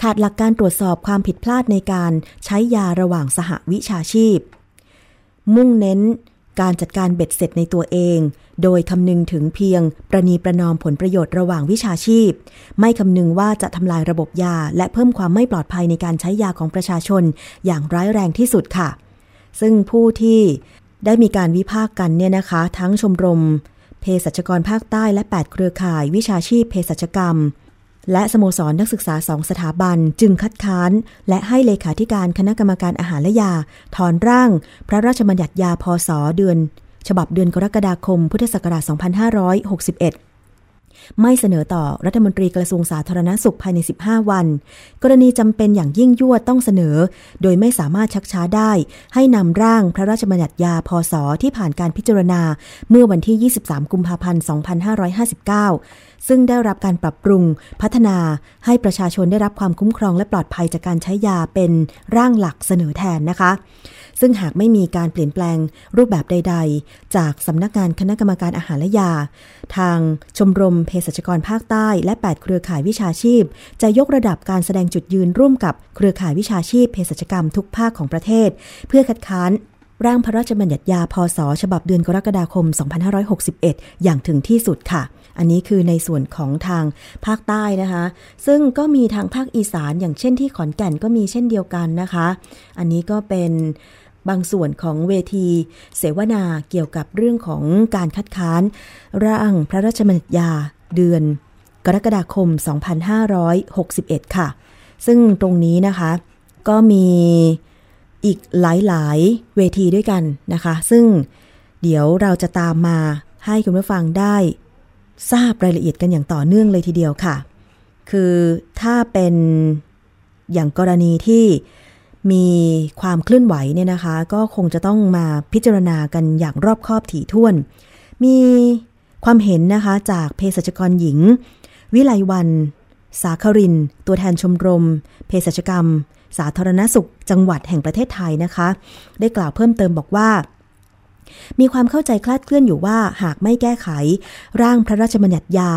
ขาดหลักการตรวจสอบความผิดพลาดในการใช้ยาระหว่างสหวิชาชีพ มุ่งเน้นการจัดการเบ็ดเสร็จในตัวเอง โดยคำนึงถึงเพียงประนีประนอมผลประโยชน์ระหว่างวิชาชีพ ไม่คำนึงว่าจะทำลายระบบยา และเพิ่มความไม่ปลอดภัยในการใช้ยาของประชาชน อย่างร้ายแรงที่สุดค่ะ ซึ่งผู้ที่ได้มีการวิพากษ์กันเนี่ยนะคะ ทั้งชมรมเภสัชกรภาคใต้และ 8 เครือข่าย วิชาชีพเภสัชกรรม และสโมสรนักศึกษาสองสถาบัน จึงคัดค้าน และให้เลขาธิการคณะกรรมการอาหารและยา ถอนร่าง พระราชบัญญัติยาพศเดือน ฉบับเดือนกรกฎาคม พุทธศักราช 2561 ไม่เสนอต่อรัฐมนตรีกระทรวงสาธารณสุขภายใน 15 วัน กรณีจำเป็นอย่างยิ่งยวดต้องเสนอ โดยไม่สามารถชักช้าได้ ให้นำร่างพระราชบัญญัติยาพศที่ผ่านการพิจารณา เมื่อวันที่ 23 กุมภาพันธ์ 2559 ซึ่งได้รับการปรับปรุงพัฒนาให้ประชาชนได้รับความคุ้มครองและปลอดภัยจากการใช้ยาเป็นร่างหลักเสนอแทนนะคะ ซึ่งหากไม่มีการเปลี่ยนแปลงรูปแบบใด ๆ จากสำนักงานคณะกรรมการอาหารและยา ทางชมรมเภสัชกรภาคใต้และ 8 เครือข่ายวิชาชีพ จะยกระดับการแสดงจุดยืนร่วมกับเครือข่ายวิชาชีพเภสัชกรรมทุกภาคของประเทศ เพื่อคัดค้าน ร่างพระราชบัญญัติยาพศฉบับเดือนกรกฎาคม 2561 อย่างถึงที่สุดค่ะ อันนี้คือในส่วนของทางภาคใต้นะคะ ซึ่งก็มีทางภาคอีสานอย่างเช่นที่ขอนแก่นก็มีเช่นเดียวกันนะคะ อันนี้ก็เป็นบางส่วนของเวที เสวนาเกี่ยวกับเรื่องของการคัดค้าน ร่างพระราชบัญญัติยาเดือนกรกฎาคม 2561 ค่ะ ซึ่งตรงนี้นะคะ ก็มี อีกหลายๆ เวทีด้วยกันนะคะ ซึ่งเดี๋ยวเราจะตามมาให้คุณผู้ฟังได้ ทราบรายละเอียดกันอย่างต่อเนื่องเลยทีเดียวค่ะ คือถ้าเป็นอย่างกรณีที่มีความเคลื่อนไหวเนี่ยนะคะ ก็คงจะต้องมาพิจารณากันอย่างรอบคอบถี่ถ้วน มีความเห็นนะคะจากเภสัชกรหญิง วิไลวัน สาคริน ตัวแทนชมรม เภสัชกรรม สาธารณสุขจังหวัดแห่งประเทศไทยนะคะ ได้กล่าวเพิ่มเติมบอกว่า มีความเข้าใจคลาดเคลื่อนอยู่ว่าหากไม่แก้ไข ร่างพระราชบัญญัติยา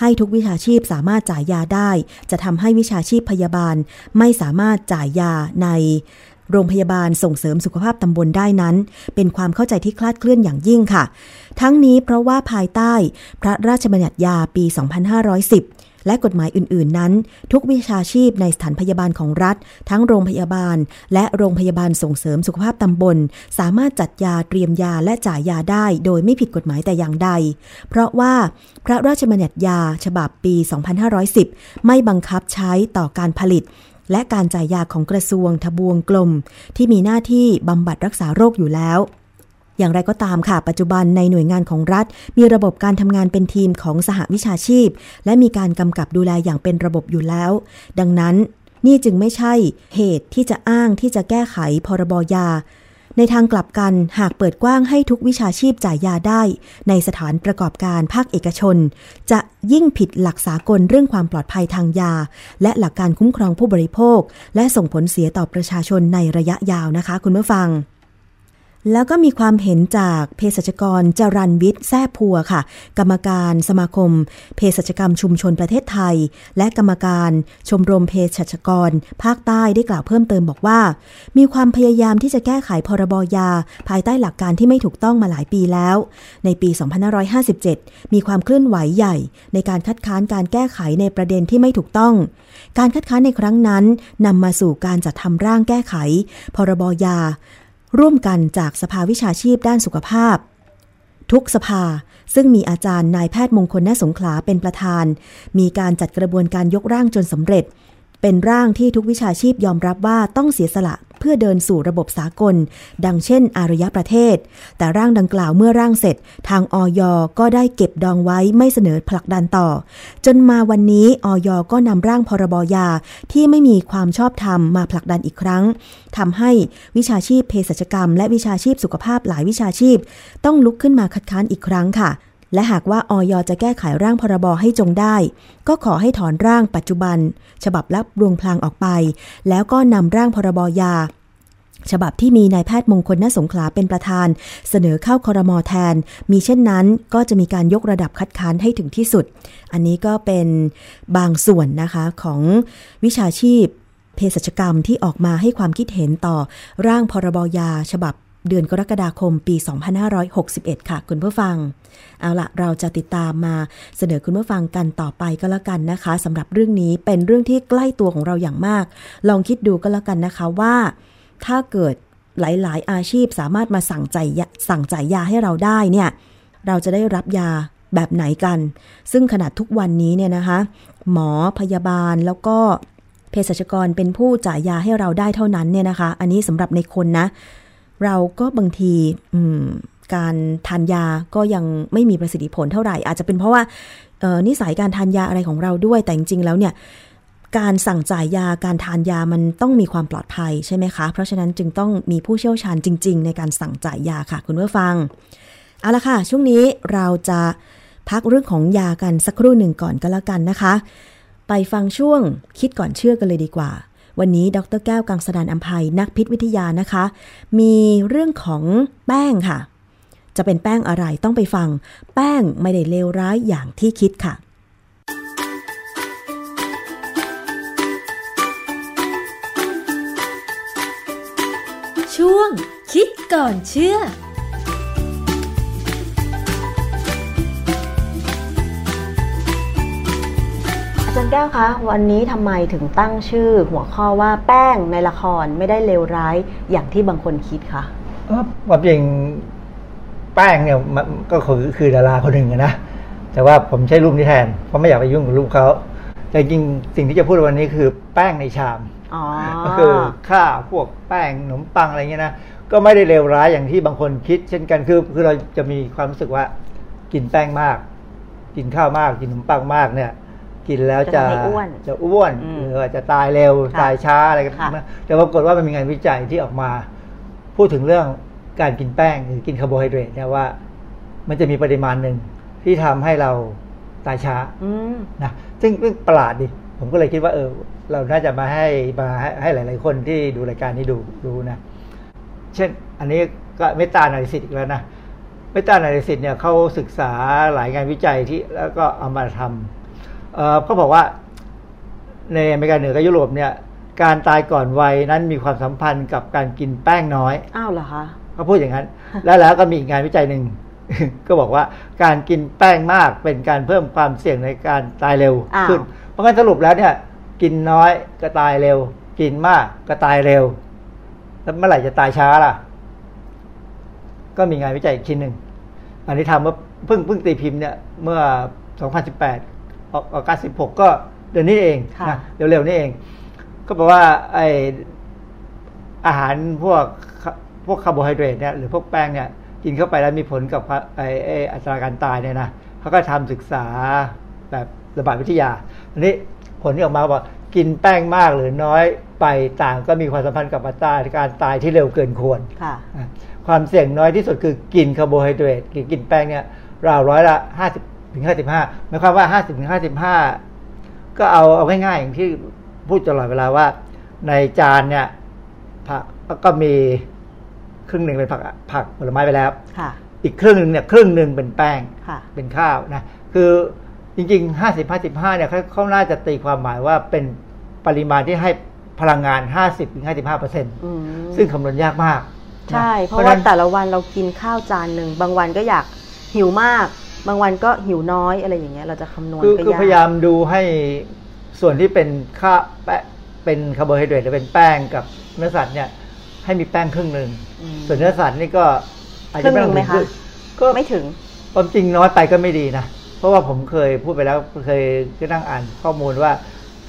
ให้ทุกวิชาชีพสามารถจ่ายยาได้ จะทำให้วิชาชีพพยาบาลไม่สามารถจ่ายยาในโรงพยาบาลส่งเสริมสุขภาพตำบลได้นั้น เป็นความเข้าใจที่คลาดเคลื่อนอย่างยิ่งค่ะ ทั้งนี้เพราะว่าภายใต้ พระราชบัญญัติยาปี 2510 และกฎหมายอื่น ๆ นั้น ทุกวิชาชีพในสถานพยาบาลของรัฐ ทั้งโรงพยาบาล และโรงพยาบาลส่งเสริมสุขภาพตำบล สามารถจัดยาเตรียมยาและจ่ายยาได้ โดยไม่ผิดกฎหมายแต่อย่างใด เพราะว่าพระราชบัญญัติยาฉบับปี 2510 ไม่บังคับใช้ต่อการผลิตและการจ่ายยาของกระทรวงทบวงกลม ที่มีหน้าที่บำบัดรักษาโรคอยู่แล้ว อย่างไรก็ตามค่ะ ปัจจุบันในหน่วยงานของรัฐ มีระบบการทำงานเป็นทีมของสหวิชาชีพ และมีการกำกับดูแลอย่างเป็นระบบอยู่แล้ว ดังนั้นนี่จึงไม่ใช่เหตุที่จะอ้างที่จะแก้ไขพรบยา ในทางกลับกันหากเปิดกว้างให้ทุกวิชาชีพจ่ายยาได้ ในสถานประกอบการภาคเอกชน จะยิ่งผิดหลักสากลเรื่องความปลอดภัยทางยา และหลักการคุ้มครองผู้บริโภค และส่งผลเสียต่อประชาชนในระยะยาวนะคะ คุณผู้ฟัง แล้วก็มีความเห็นจากเภสัชกรจรันวิทย์แซ่พัวค่ะ กรรมการสมาคมเภสัชกรรมชุมชนประเทศไทย และกรรมการชมรมเภสัชกร ภาคใต้ได้กล่าวเพิ่มเติมบอกว่า มีความพยายามที่จะแก้ไขพรบยา ภายใต้หลักการที่ไม่ถูกต้องมาหลายปีแล้ว ในปี 2557 มีความเคลื่อนไหวใหญ่ ในการคัดค้านการแก้ไขในประเด็นที่ไม่ถูกต้อง การคัดค้านในครั้งนั้นนำมาสู่การจัดทำร่างแก้ไข พรบยา ร่วมกันจากสภาวิชาชีพด้านสุขภาพ ทุกสภาซึ่งมีอาจารย์นายแพทย์มงคลน่สงขลาเป็นประธาน มีการจัดกระบวนการยกร่างจนสำเร็จ เป็นร่างที่ทุกวิชาชีพยอมรับว่าต้องเสียสละเพื่อเดินสู่ระบบสากล ดังเช่น อารยประเทศ แต่ร่างดังกล่าวเมื่อร่างเสร็จ ทางออยก็ได้เก็บดองไว้ไม่เสนอผลักดันต่อ จนมาวันนี้ออยก็นำร่างพรบยาที่ไม่มีความชอบธรรมมาผลักดันอีกครั้งทำให้วิชาชีพเภสัชกรรม และวิชาชีพสุขภาพหลายวิชาชีพ ต้องลุกขึ้นมาคัดค้านอีกครั้งค่ะ และหากว่าออยจะแก้ไขร่างพรบให้จงได้ ก็ขอให้ถอนร่างปัจจุบัน ฉบับรับรวงพลางออกไป แล้วก็นำร่างพรบยา ฉบับที่มีนายแพทย์มงคลนสงขลาเป็นประธาน เสนอเข้าคอรมอแทน มีเช่นนั้นก็จะมีการยกระดับคัดค้านให้ถึงที่สุด อันนี้ก็เป็นบางส่วนนะคะของวิชาชีพเภสัชกรรมที่ออกมาให้ความคิดเห็นต่อร่างพรบยา ฉบับ เดือนกรกฎาคมปี 2561 ค่ะ คุณผู้ฟัง เอาละเราจะติดตามมาเสนอคุณผู้ฟังกันต่อไปก็แล้วกันนะคะสำหรับเรื่องนี้เป็นเรื่องที่ใกล้ตัวของเราอย่างมาก ลองคิดดูก็แล้วกันนะคะว่า ถ้าเกิดหลาย ๆ อาชีพสามารถมาสั่งใจสั่งจ่ายยาให้เราได้เนี่ย เราจะได้รับยาแบบไหนกัน ซึ่งขนาดทุกวันนี้เนี่ยนะคะ หมอพยาบาลแล้วก็เภสัชกรเป็นผู้จ่ายยาให้เราได้เท่านั้นเนี่ยนะคะ อันนี้สำหรับในคนนะ เราก็บางทีการทานยาก็ยังไม่มีประสิทธิผลเท่าไหร่ อาจจะเป็นเพราะว่านิสัยการทานยาอะไรของเราด้วย แต่จริงๆแล้วเนี่ยการสั่งจ่ายยาการทานยามันต้องมีความปลอดภัยใช่ไหมคะ เพราะฉะนั้นจึงต้องมีผู้เชี่ยวชาญจริง ๆ ในการสั่งจ่ายยาค่ะ คุณผู้ฟัง เอาละค่ะ ช่วงนี้เราจะพักเรื่องของยากันสักครู่หนึ่งก่อนก็แล้วกันนะคะ ไปฟังช่วงคิดก่อนเชื่อกันเลยดีกว่า วันนี้ดรแก้วกังสดานอัมภัยนักพิษวิทยานะคะ มีเรื่องของแป้งค่ะ จะเป็นแป้งอะไรต้องไปฟัง แป้งไม่ได้เลวร้ายอย่างที่คิดค่ะ ช่วงคิดก่อนเชื่อ จารย์แก้วคะ วันนี้ทำไมถึงตั้งชื่อหัวข้อว่าแป้งในละครไม่ได้เลวร้ายอย่างที่บางคนคิดคะความจริงแป้งเนี่ยก็คือคือดาราคนหนึ่งนะแต่ว่าผมใช้รูปนี้แทนเพราะไม่อยากไปยุ่งกับรูปเขาแต่จริงสิ่งที่จะพูดวันนี้คือแป้งในชามก็คือข้าวพวกแป้งขนมปังอะไรเงี้ยนะก็ไม่ได้เลวร้ายอย่างที่บางคนคิด เช่นกันคือคือเราจะมีความรู้สึกว่า กินแป้งมาก กินข้าวมาก กินขนมปังมากเนี่ย กินแล้วจะจะอ้วนหรือจะตายเร็วตายช้าอะไรกันแต่ปรากฏว่ามันมีงานวิจัยที่ออกมา พูดถึงเรื่องการกินแป้งหรือกินคาร์โบไฮเดรตเนี่ยว่า มันจะมีปริมาณหนึ่งที่ทำให้เราตายช้านะซึ่งประหลาดดิผมก็เลยคิดว่าเออ เราน่าจะมาให้มาให้หลาย ๆ คนที่ดูรายการนี้ดูดูนะ เช่น อันนี้ก็เมตานาลิซิตอีกแล้วนะเมตานาลิซิตเนี่ยเขาศึกษาหลายงานวิจัยที่แล้วก็เอามาทำ เเขาบอกว่าในอเมริกาเหนือกับยุโรปเนี่ย การตายก่อนวัยนั้นมีความสัมพันธ์กับการกินแป้งน้อย อ้าวเหรอคะเขาพูดอย่างนั้น แล้วแล้วก็มีงานวิจัยหนึ่งก็บอกว่าการกินแป้งมากเป็นการเพิ่มความเสี่ยงในการตายเร็วขึ้น เพราะงั้นสรุปแล้วเนี่ย กินน้อยก็ตายเร็ว กินมากก็ตายเร็ว แล้วเมื่อไหร่จะตายช้าล่ะ ก็มีงานวิจัยอีกชิ้นหนึ่งอันนี้ทำเมื่อเพิ่งเพิ่งตีพิมพ์เนี่ย เมื่อ 2018 ออกา16ก็เดือนนี้เองนะเร็วๆนี่เอง ก็แปลว่าไออาหารพวกพวกคาร์โบไฮเดรตเนี่ยหรือพวกแป้งเนี่ยกินเข้าไปแล้วมีผลกับไอไออัตราการตายเนี่ยนะเขาก็ทำศึกษาแบบระบาดวิทยาอันนี้ผลที่ออกมาบอกกินแป้งมากหรือน้อยไปต่างก็มีความสัมพันธ์กับอัตราการตายที่เร็วเกินควรความเสี่ยงน้อยที่สุดคือกินคาร์โบไฮเดรตกินแป้งเนี่ยราวร้อยละห้าสิบ ถึงห้าสิบห้าหมายความว่าห้าสิบถึงห้าสิบห้าก็เอาเอาง่ายๆอย่างที่พูดตลอดเวลาว่า ในจานเนี่ย ผักก็มีครึ่งหนึ่งเป็นผักผักผลไม้ไปแล้วอีกครึ่งหนึ่งเนี่ยครึ่งหนึ่งเป็นแป้งเป็นข้าวนะคือจริงๆห้าสิบห้าสิบห้าเนี่ยเขาน่าจะตีความหมายว่าเป็นปริมาณที่ให้พลังงานห้าสิบถึงห้าสิบห้าเปอร์เซ็นต์ซึ่งคำนวณยากมาก ใช่ เพราะว่าแต่ละวันเรากินข้าวจานหนึ่ง บางวันก็อยากหิวมาก บางวันก็หิวน้อยอะไรอย่างเงี้ยเราจะคำนวณก็ยากคือพยายามดูให้ส่วนที่เป็นข้าแปะเป็นคาร์โบไฮเดรตหรือเป็นแป้งกับเนื้อสัตว์เนี่ย ให้มีแป้งครึ่งหนึ่งส่วนเนื้อสัตว์นี่ก็อาจจะไม่ถึงก็ ไม่ถึง ความจริงน้อยไปก็ไม่ดีนะ เพราะว่าผมเคยพูดไปแล้วเคยก็นั่งอ่านข้อมูลว่า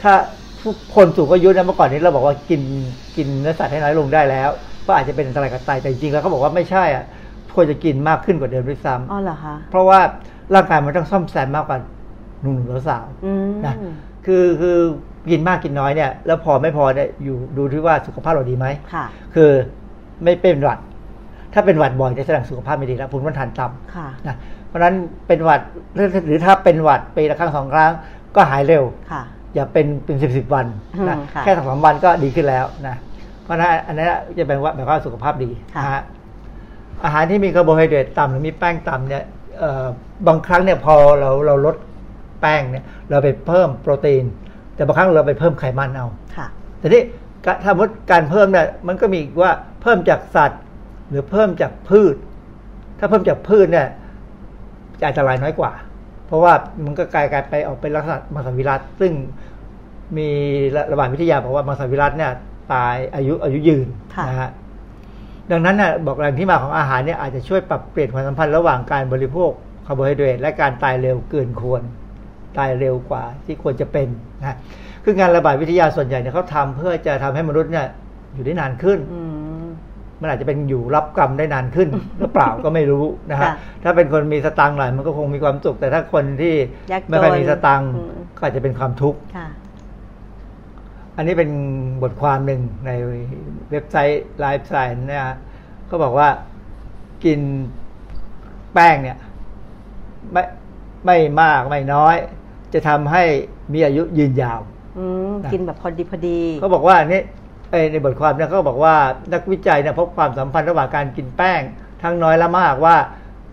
ถ้าผู้คนสูงอายุนะเมื่อก่อนนี้เราบอกว่ากินกินเนื้อสัตว์ให้น้อยลงได้แล้ว ก็อาจจะเป็นอันตรายกับไตแต่จริงๆแล้วเขาบอกว่าไม่ใช่อะ ควรจะกินมากขึ้นกว่าเดิมด้วยซ้ำอ๋อเหรอคะเพราะว่าร่างกายมันต้องซ่อมแซมมากกว่าหนุ่มหรือสาวนะคือคือกินมากกินน้อยเนี่ย แล้วพอไม่พอเนี่ยอยู่ดูที่ว่าสุขภาพเราดีไหมค่ะ คือไม่เป็นหวัด ถ้าเป็นหวัดบ่อยจะแสดงสุขภาพไม่ดีแล้วภูมิคุ้มกันต่ำนะเพราะนั้นเป็นหวัดหรือถ้าเป็นหวัดปีละครั้งสองครั้งก็หายเร็วอย่าเป็นเป็นสิบสิบวันนะแค่สองสามวันก็ดีขึ้นแล้วนะเพราะนั้นอันนี้จะเป็นว่าแบบว่าสุขภาพดีนะฮะ อาหารที่มีคาร์โบไฮเดรตต่ำหรือมีแป้งต่ำเนี่ยบางครั้งเนี่ยพอเราเราลดแป้งเนี่ยเราไปเพิ่มโปรตีน แต่บางครั้งเราไปเพิ่มไขมันเอาแต่ที่ถ้าพดการเพิ่มเนี่ยมันก็มีว่าเพิ่มจากสัตว์ หรือเพิ่มจากพืช ถ้าเพิ่มจากพืชเนี่ยจะอันตรายน้อยกว่า เพราะว่ามันก็กลายกลายไปออกเป็นลักษณะมังสวิรัตซึ่งมีระบาดวิทยาบอกว่ามังสวิรัตเนี่ยตายอายุอายุยืนนะฮะ ดังนั้นน่ะบอกแหล่งที่มาของอาหารเนี่ยอาจจะช่วยปรับเปลี่ยนความสัมพันธ์ระหว่างการบริโภคคาร์โบไฮเดรตและการตายเร็วเกินควร ตายเร็วกว่าที่ควรจะเป็นนะคืองานระบาดวิทยาส่วนใหญ่เนี่ยเขาทำเพื่อจะทำให้มนุษย์เนี่ยอยู่ได้นานขึ้นมันอาจจะเป็นอยู่รับกรรมได้นานขึ้นหรือเปล่าก็ไม่รู้นะฮะค่ะถ้าเป็นคนมีสตังค์หน่อยมันก็คงมีความสุข แต่ถ้าคนที่ยากจนไม่ค่อยมีสตังค์อืมก็อาจจะเป็นความทุกข์ค่ะ อันนี้เป็นบทความหนึ่งในเว็บไซต์ Life Science เนี่ยเขาบอกว่ากินแป้งเนี่ย ไม่ไม่มากไม่น้อย จะทำให้มีอายุยืนยาวอืมนะกินแบบพอดีพอดีเขาบอกว่านี่เอ่อในบทความเนี่ยเขาบอกว่านักวิจัยเนี่ยพบความสัมพันธ์ระหว่างการกินแป้ง ทั้งน้อยและมากว่า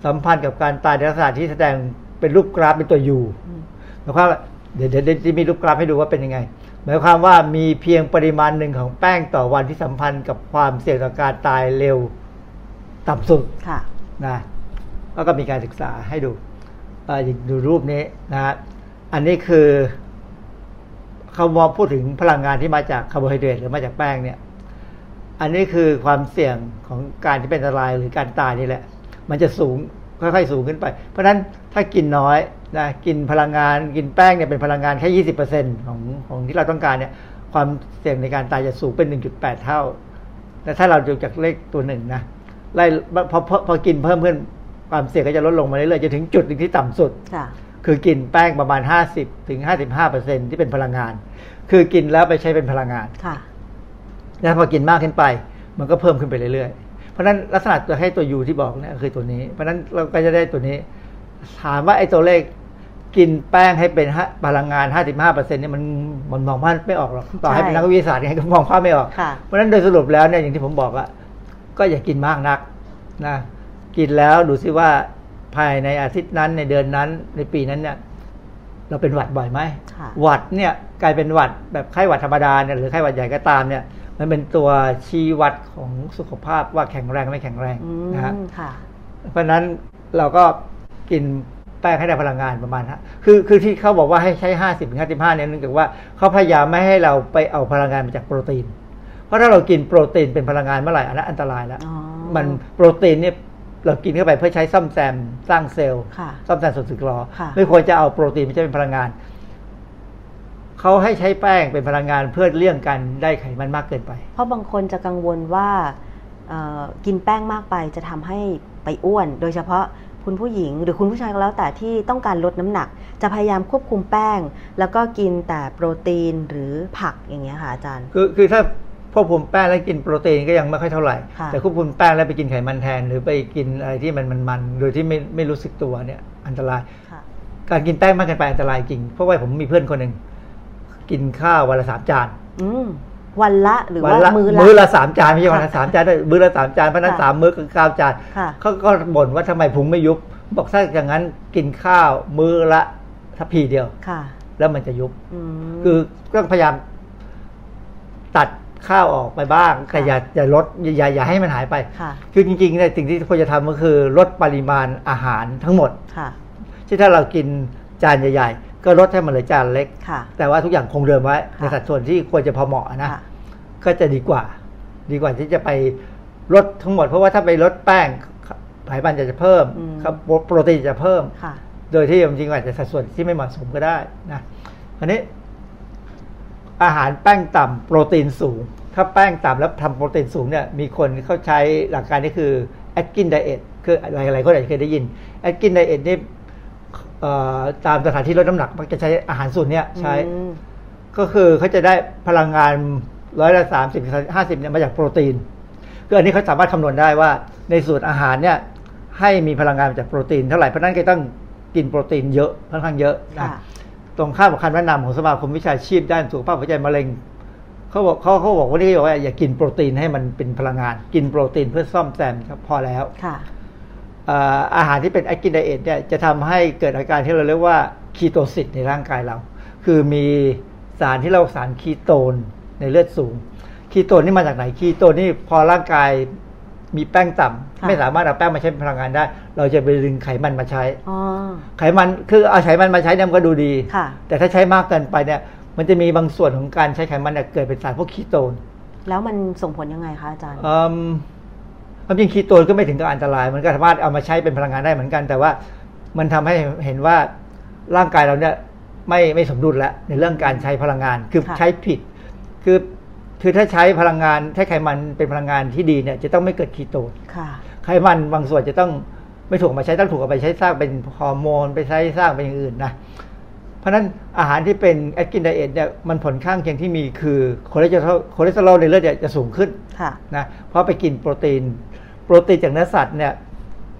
สัมพันธ์กับการตายในลักษณะที่แสดงเป็นรูปกราฟเป็นตัวยูหมายความว่าเดี๋ยวเดี๋ยวเดี๋ยวจะมีรูปกราฟให้ดูว่าเป็นยังไง หมายความว่ามีเพียงปริมาณหนึ่งของแป้งต่อวันที่สัมพันธ์กับความเสี่ยงต่อการตายเร็วต่ำสุดค่ะนะแล้วก็มีการศึกษาให้ดูเอ่ออย่างดูรูปนี้นะฮะอันนี้คือเขามองพูดถึงพลังงานที่มาจากคาร์โบไฮเดรตหรือมาจากแป้งเนี่ย อันนี้คือความเสี่ยงของการที่เป็นอันตรายหรือการตายนี่แหละ มันจะสูง ค่อยๆสูงขึ้นไป เพราะฉะนั้นถ้ากินน้อยนะกินพลังงานกินแป้งเนี่ยเป็นพลังงานแค่ยี่สิบเปอร์เซ็นของของที่เราต้องการเนี่ยความเสี่ยงในการตายจะสูงเป็นหนึ่งจุดแปดเท่า แต่ถ้าเราดูจากเลขตัวหนึ่งนะไล่พอพอพอกินเพิ่มขึ้นความเสี่ยงก็จะลดลงมาเรื่อยๆจะถึงจุดหนึ่งที่ต่ำสุดค่ะคือกินแป้งประมาณ 50ถึง55เปอร์เซ็นที่เป็นพลังงาน คือกินแล้วไปใช้เป็นพลังงาน ค่ะ แล้วพอกินมากขึ้นไป มันก็เพิ่มขึ้นไปเรื่อยๆเพ ราะฉะนั้นลักษณะตัวให้ตัวยูที่บอกเนี่ยคือตัวนี้ เพราะฉะนั้นเราก็จะได้ตัวนี้ ถามว่าไอ้ตัวเลขกินแป้งให้เป็นฮะพลังงาน 55เปอร์เซ็นต์เนี่ยมันมันมองภาพไม่ออกหรอกต่อให้เป็นนักวิทยาศาสตร์ยังไงก็มองภาพไม่ออกค่ะเพราะฉะนั้นโดยสรุปแล้วเนี่ยอย่างที่ผมบอกอะก็อย่ากินมากนักนะกินแล้วดูซิว่าภายในอาทิตย์นั้นในเดือนนั้นในปีนั้นเนี่ย เราเป็นหวัดบ่อยไหมค่ะหวัดเนี่ยกลายเป็นหวัดแบบไข้หวัดธรรมดาเนี่ยหรือไข้หวัดใหญ่ก็ตามเนี่ย มันเป็นตัวชี้วัดของสุขภาพว่าแข็งแรงไม่แข็งแรงอืนะฮะมค่ะเพราะฉะนั้นเราก็กินแป้งให้ได้พลังงานประมาณฮะคือคือที่เขาบอกว่าให้ใช้ห้าสิบถึงห้าสิบห้าเนี่ยเนื่องจากว่าเขาพยายามไม่ให้เราไปเอาพลังงานมาจากโปรตีน เพราะถ้าเรากินโปรตีนเป็นพลังงานเมื่อไหร่อันนั้นอันตรายแล้วอ๋อมันโปรตีนเนี่ยเรากินเข้าไปเพื่อใช้ซ่อมแซมสร้างเซลล์ค่ะซ่อมแซมส่วนสึกหรอค่ะไม่ควรจะเอาโปรตีนไปใช้เป็นพลังงาน เขาให้ใช้แป้งเป็นพลังงานเพื่อเลี่ยงการได้ไขมันมากเกินไป เพราะบางคนจะกังวลว่าเอ่อกินแป้งมากไปจะทำให้ไปอ้วน โดยเฉพาะคุณผู้หญิงหรือคุณผู้ชายก็แล้วแต่ที่ต้องการลดน้ำหนัก จะพยายามควบคุมแป้ง แล้วก็กินแต่โปรตีนหรือผักอย่างเงี้ยค่ะอาจารย์ คือคือถ้าควบคุมแป้งแล้วกินโปรตีนก็ยังไม่ค่อยเท่าไหร่ค่ะแต่ควบคุมแป้งแล้วไปกินไขมันแทน หรือไปกินอะไรที่มันมันมันโดยที่ไม่ไม่รู้สึกตัวเนี่ยอันตรายค่ะการกินแป้งมากเกินไปอันตรายจริง เพราะว่าผมมีเพื่อนคนหนึ่ง กินข้าววันละสามจานอืมวันละหรือวัว่าละมื้อมื้อละละสามจานไม่ใช่วันละสามจานด้วยมื้อละสามจานเพราะฉะนั้นค่ะสามมื้อคือเก้าจานค่ะเขาก็บ่นว่าทำไมพุงไม่ยุบ บอกถ้าอย่างนั้นกินข้าวมื้อละทัพพีเดียวค่ะ แล้วมันจะยุบอืมคือต้องพยายามตัดข้าวออกไปบ้างแต่ค่ะอย่าอย่าลดอย่าอย่าอย่าให้มันหายไปค่ะคือจริงๆเนี่ยสิ่งที่ควรจะทำก็คือลดปริมาณอาหารทั้งหมดค่ะที่ถ้าเรากินจานใหญ่ ๆ ก็ลดให้มันเหลือจานเล็กค่ะแต่ว่าทุกอย่างคงเดิมไว้ในค่ะสัดส่วนที่ควรจะพอเหมาะนะค่ะก็จะดีกว่า ดีกว่าที่จะไปลดทั้งหมด เพราะว่าถ้าไปลดแป้งไขมันจะเพิ่มอืมครับโปรตีนจะเพิ่มค่ะโดยที่จริงๆอาจจะสัดส่วนที่ไม่เหมาะสมก็ได้นะอันนี้ อาหารแป้งต่ำโปรตีนสูง ถ้าแป้งต่ำแล้วทำโปรตีนสูงเนี่ย มีคนเขาใช้หลักการนี้คือ Atkin Diet คือหลายๆคนอาจจะเคยได้ยิน Atkin Diet นี่เอ่อ ตามสถานที่ลดน้ำหนักมักจะใช้อาหารสูตรเนี้ยใช้อืมก็คือเขาจะได้พลังงานร้อยละสามสิบห้าสิบเนี่ยมาจากโปรตีนคืออันนี้เขาสามารถคำนวณได้ว่าในสูตรอาหารเนี่ยให้มีพลังงานมาจากโปรตีน เท่าไหร่เพราะฉะนั้นก็ต้องกินโปรตีนเยอะค่อนข้างเยอะนะค่ะตรงข้ามกับคำแนะนำของสมาคมวิชาชีพด้านสุขภาพหัวใจมะเร็งเขาบอกเขาเขาบอกว่านี่เขาบอกว่าอย่ากินโปรตีนให้มันเป็นพลังงาน กินโปรตีนเพื่อซ่อมแซมครับพอแล้วค่ะเอ่ออาหารที่เป็น Atkins diet เนี่ยจะทำให้เกิดอาการที่เราเรียกว่า ketosis ในร่างกายเรา คือมีสารที่เราสารคีโตนในเลือดสูง คีโตนนี่มาจากไหน คีโตนนี่พอร่างกายมีแป้งต่ำค่ะไม่สามารถเอาแป้งมาใช้เป็นพลังงานได้ เราจะไปดึงไขมันมาใช้อ๋อไขมันคือเอาไขมันมาใช้เนี่ยมันก็ดูดีค่ะแต่ถ้าใช้มากเกินไปเนี่ยมันจะมีบางส่วนของการใช้ไขมันเนี่ยเกิดเป็นสารพวกคีโตน แล้วมันส่งผลยังไงคะอาจารย์อืม ความจริงคีโตนก็ไม่ถึงกับอันตราย มันก็สามารถเอามาใช้เป็นพลังงานได้เหมือนกัน แต่ว่ามันทำให้เห็นว่าร่างกายเราเนี่ยไม่ไม่สมดุลแล้วในเรื่องการใช้พลังงานคือค่ะใช้ผิด คือคือถ้าใช้พลังงานใช้ไขมันเป็นพลังงานที่ดีเนี่ยจะต้องไม่เกิดคีโตนค่ะไขมันบางส่วนจะต้องไม่ถูกมาใช้ต้องถูกเอาไปใช้สร้างเป็นฮอร์โมนไปใช้สร้างเป็นอย่างอื่นนะเพราะฉะนั้นอาหารที่เป็น Atkins diet เนี่ยมันผลข้างเคียงที่มีคือคอเลสเตอรอลคอเลสเตอรอลในเลือดเนี่ยจะสูงขึ้นค่ะนะเพราะไปกินโปรตีนโปรตีนจากเนื้อสัตว์เนี่ย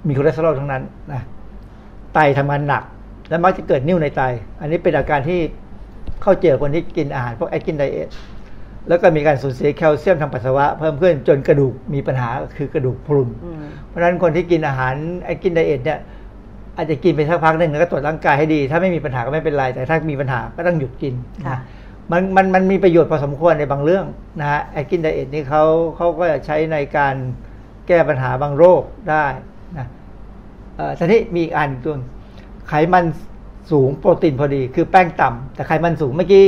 มีคอเลสเตอรอลทั้งนั้นนะไตทำงานหนัก และมักจะเกิดนิ่วในไต อันนี้เป็นอาการที่เข้าเจอคนที่กินอาหารพวก Atkins diet แล้วก็มีการสูญเสียแคลเซียมทางปัสสาวะเพิ่มขึ้นจนกระดูกมีปัญหาคือกระดูกพรุนอืมเพราะฉะนั้นคนที่กินอาหาร Atkins diet เนี่ยอาจจะกินไปสักพักหนึ่งแล้วก็ตรวจร่างกายให้ดี ถ้าไม่มีปัญหาก็ไม่เป็นไร แต่ถ้ามีปัญหาก็ต้องหยุดกินค่ะนะมันมันมันมีประโยชน์พอสมควรในบางเรื่องนะฮะ Atkins diet นี่เขาเขาก็จะใช้ในการ แก้ปัญหาบางโรคได้นะเอ่อทีนี้มีอีกอันตัวไขมันสูงโปรตีนพอดี คือแป้งต่ำแต่ไขมันสูงเมื่อกี้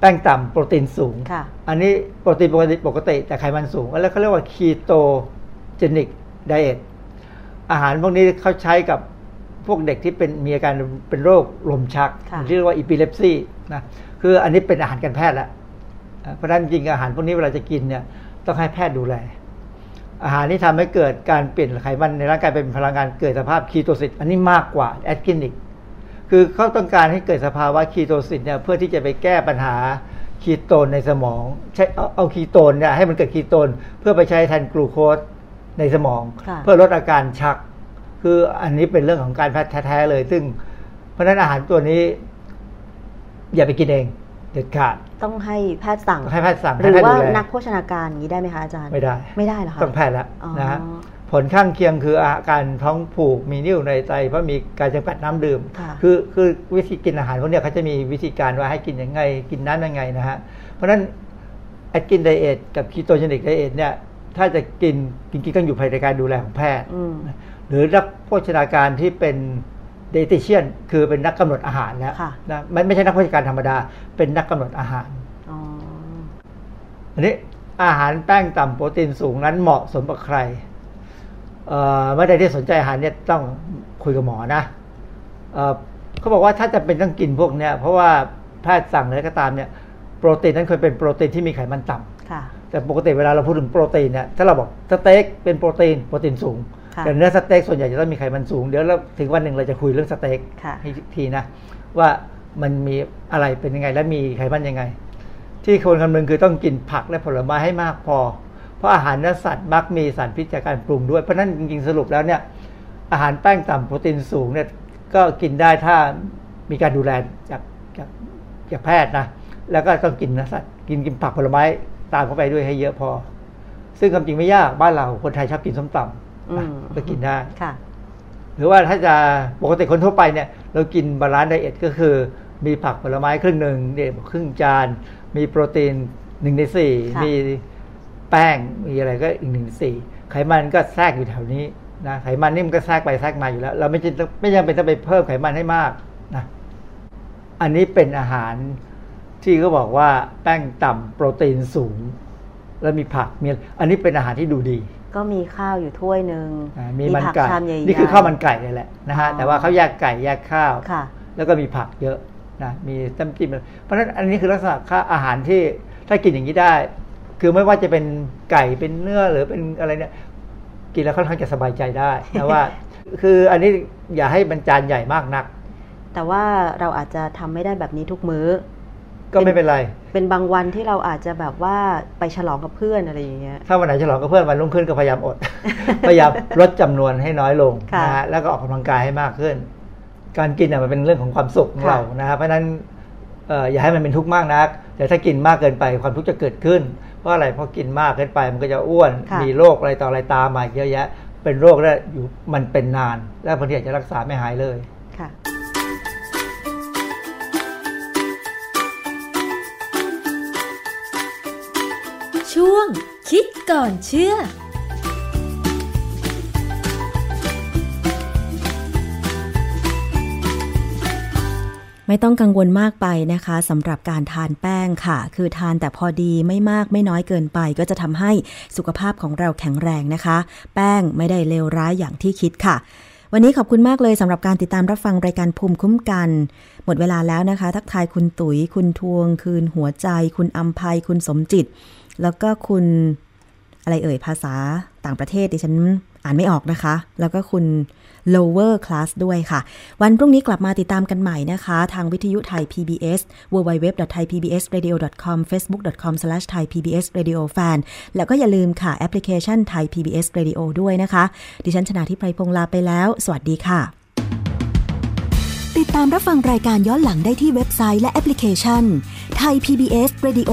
แป้งต่ำโปรตีนสูงค่ะอันนี้โปรตีนปกติปกติ แต่ไขมันสูง แล้วเขาเรียกว่าคีโตเจนิกไดเอทอาหารพวกนี้เขาใช้กับพวกเด็กที่เป็นมีอาการเป็นโรคลมชักค่ะที่เรียกว่าอีพิเลปซีนะคืออันนี้เป็นอาหารการแพทย์แล้วอ่าเพราะฉะนั้นจริงๆอาหารพวกนี้เวลาจะกินเนี่ยต้องให้แพทย์ดูแล อาหารที่ทำให้เกิดการเปลี่ยนไขมันในร่างกายเป็นพลังงานเกิดสภาพ ketosis อันนี้มากกว่า Atkins อีกคือเขาต้องการให้เกิดสภาวะ ketosis เนี่ยเพื่อที่จะไปแก้ปัญหาคีโตนในสมอง ใช้เอาเอาคีโตนเนี่ยให้มันเกิดคีโตน เพื่อไปใช้แทนกลูโคสในสมองค่ะเพื่อลดอาการชัก คืออันนี้เป็นเรื่องของการแพทย์แท้ๆเลย ซึ่งเพราะฉะนั้นอาหารตัวนี้ อย่าไปกินเอง เด็ดขาด ต้องให้แพทย์สั่งให้แพทย์สั่งหรือให้แพทย์ว่าดูแลนักโภชนาการอย่างนี้ได้ไหมคะอาจารย์ ไม่ได้ ไม่ได้เหรอคะต้องแพทย์แล้วอ๋อนะฮะผลข้างเคียงคืออาการท้องผูกมีนิ่วในไตเพราะมีการจำกัดน้ำดื่มค่ะคือคือวิธีกินอาหารพวกเนี้ยเขาจะมีวิธีการว่าให้กินยังไง กินน้ำยังไงนะฮะ เพราะฉะนั้น Atkins diet กับ ketogenic diet เนี่ยถ้าจะกินจริงๆต้องอยู่ภายในการดูแลของแพทย์อืมหรือนักโภชนาการที่เป็น เดติเชียนคือเป็นนักกำหนดอาหารแล้วค่ะนะมันไม่ใช่นักโภชนาการธรรมดา เป็นนักกำหนดอาหารอ๋ออันนี้อาหารแป้งต่ำโปรตีนสูงนั้นเหมาะสมกับใครเอ่อไม่ได้ที่สนใจอาหารเนี่ยต้องคุยกับหมอนะเอ่อเขาบอกว่าถ้าจะเป็นต้องกินพวกเนี้ยเพราะว่าแพทย์สั่งอะไรก็ตามเนี่ยโปรตีนนั้นควรเป็นโปรตีนที่มีไขมันต่ำค่ะแต่ปกติเวลาเราพูดถึงโปรตีนเนี่ยถ้าเราบอกสเต็กเป็นโปรตีนโปรตีนสูงค่ะ แต่เนื้อสเต็กส่วนใหญ่จะต้องมีไขมันสูง เดี๋ยวเราถึงวันหนึ่งเราจะคุยเรื่องสเต็กค่ะให้ทีนะ ว่ามันมีอะไรเป็นยังไง และมีไขมันยังไง ที่ควรคำนึงคือต้องกินผักและผลไม้ให้มากพอ เพราะอาหารเนื้อสัตว์มักมีสารพิษจากการปรุงด้วย เพราะฉะนั้นจริงๆสรุปแล้วเนี่ยอาหารแป้งต่ำโปรตีนสูงเนี่ยก็กินได้ถ้ามีการดูแลจากจากจากแพทย์นะแล้วก็ต้องกินเนื้อสัตว์กินกินผักผลไม้ตามเข้าไปด้วยให้เยอะพอ ซึ่งความจริงไม่ยากบ้านเราคนไทยชอบกินส้มตำอืนะ ก็กินได้ค่ะหรือว่าถ้าจะปกติคนทั่วไปเนี่ย เรากิน balanced diet ก็คือ มีผักผลไม้ครึ่งหนึ่งเนี่ยครึ่งจาน มีโปรตีนหนึ่งในสี่ค่ะมีแป้งมีอะไรก็อีกหนึ่งในสี่ไขมันก็แทรกอยู่แถวนี้นะไขมันนี่มันก็แทรกไปแทรกมาอยู่แล้ว เราไม่จำเป็นไม่จำเป็นต้องไปเพิ่มไขมันให้มากนะอันนี้เป็นอาหารที่เขาบอกว่าแป้งต่ำโปรตีนสูง แล้วมีผักมีอันนี้เป็นอาหารที่ดูดี ก็มีข้าวอยู่ถ้วยหนึ่งอ่ามีมันผักไก่ชามใหญ่ๆนี่คือข้าวมันไก่เลยแหละนะฮะอ๋อแต่ว่าเขาแยกไก่แยกข้าวค่ะแล้วก็มีผักเยอะนะมีน้ำจิ้มเพราะฉะนั้นอันนี้คือลักษณะค่าอาหารที่ถ้ากินอย่างนี้ได้ คือไม่ว่าจะเป็นไก่เป็นเนื้อหรือเป็นอะไรเนี่ยกินแล้วค่อนข้างจะสบายใจได้นะว่า คืออันนี้อย่าให้มันจานใหญ่มากนัก แต่ว่าเราอาจจะทำไม่ได้แบบนี้ทุกมื้อ ก็ไม่เป็นไร เป็นบางวันที่เราอาจจะแบบว่าไปฉลองกับเพื่อนอะไรอย่างเงี้ย ถ้าวันไหนฉลองกับเพื่อนวันรุ่งขึ้นก็พยายามอด พยายามลดจำนวนให้น้อยลงค่ะนะฮะแล้วก็ออกกำลังกายให้มากขึ้น การกินเนี่ยมันเป็นเรื่องของความสุขของค่ะเรานะฮะเพราะฉะนั้นเอ่ออย่าให้มันเป็นทุกข์มากนัก แต่ถ้ากินมากเกินไปความทุกข์จะเกิดขึ้น เพราะอะไร เพราะกินมากเกินไปมันก็จะอ้วนค่ะมีโรคอะไรต่ออะไรตามมาเยอะแยะ เป็นโรคแล้วอยู่มันเป็นนาน แล้วบางทีอาจจะรักษาไม่หายเลย ค่ะ ช่วง คิดก่อนเชื่อไม่ต้องกังวลมากไปนะคะสำหรับการทานแป้งค่ะ คือทานแต่พอดีไม่มากไม่น้อยเกินไป ก็จะทำให้สุขภาพของเราแข็งแรงนะคะ แป้งไม่ได้เลวร้ายอย่างที่คิดค่ะ วันนี้ขอบคุณมากเลยสำหรับการติดตามรับฟังรายการภูมิคุ้มกัน หมดเวลาแล้วนะคะ ทักทายคุณตุ๋ย คุณทวง คืนหัวใจ คุณอัมภัยคุณสมจิต แล้วก็คุณอะไรเอ่ยภาษาต่างประเทศดิฉันอ่านไม่ออกนะคะ แล้วก็คุณ lower class ด้วยค่ะ วันพรุ่งนี้กลับมาติดตามกันใหม่นะคะ ทางวิทยุไทย PBS www.thaipbsradio.com facebook.com/thaipbsradiofan แล้วก็อย่าลืมค่ะ แอปพลิเคชันไทย PBS Radio ด้วยนะคะ ดิฉันชนะทิพไพรพงศ์ลาไปแล้ว สวัสดีค่ะ ติดตามรับฟังรายการย้อนหลังได้ที่เว็บไซต์และแอปพลิเคชันไทย PBS Radio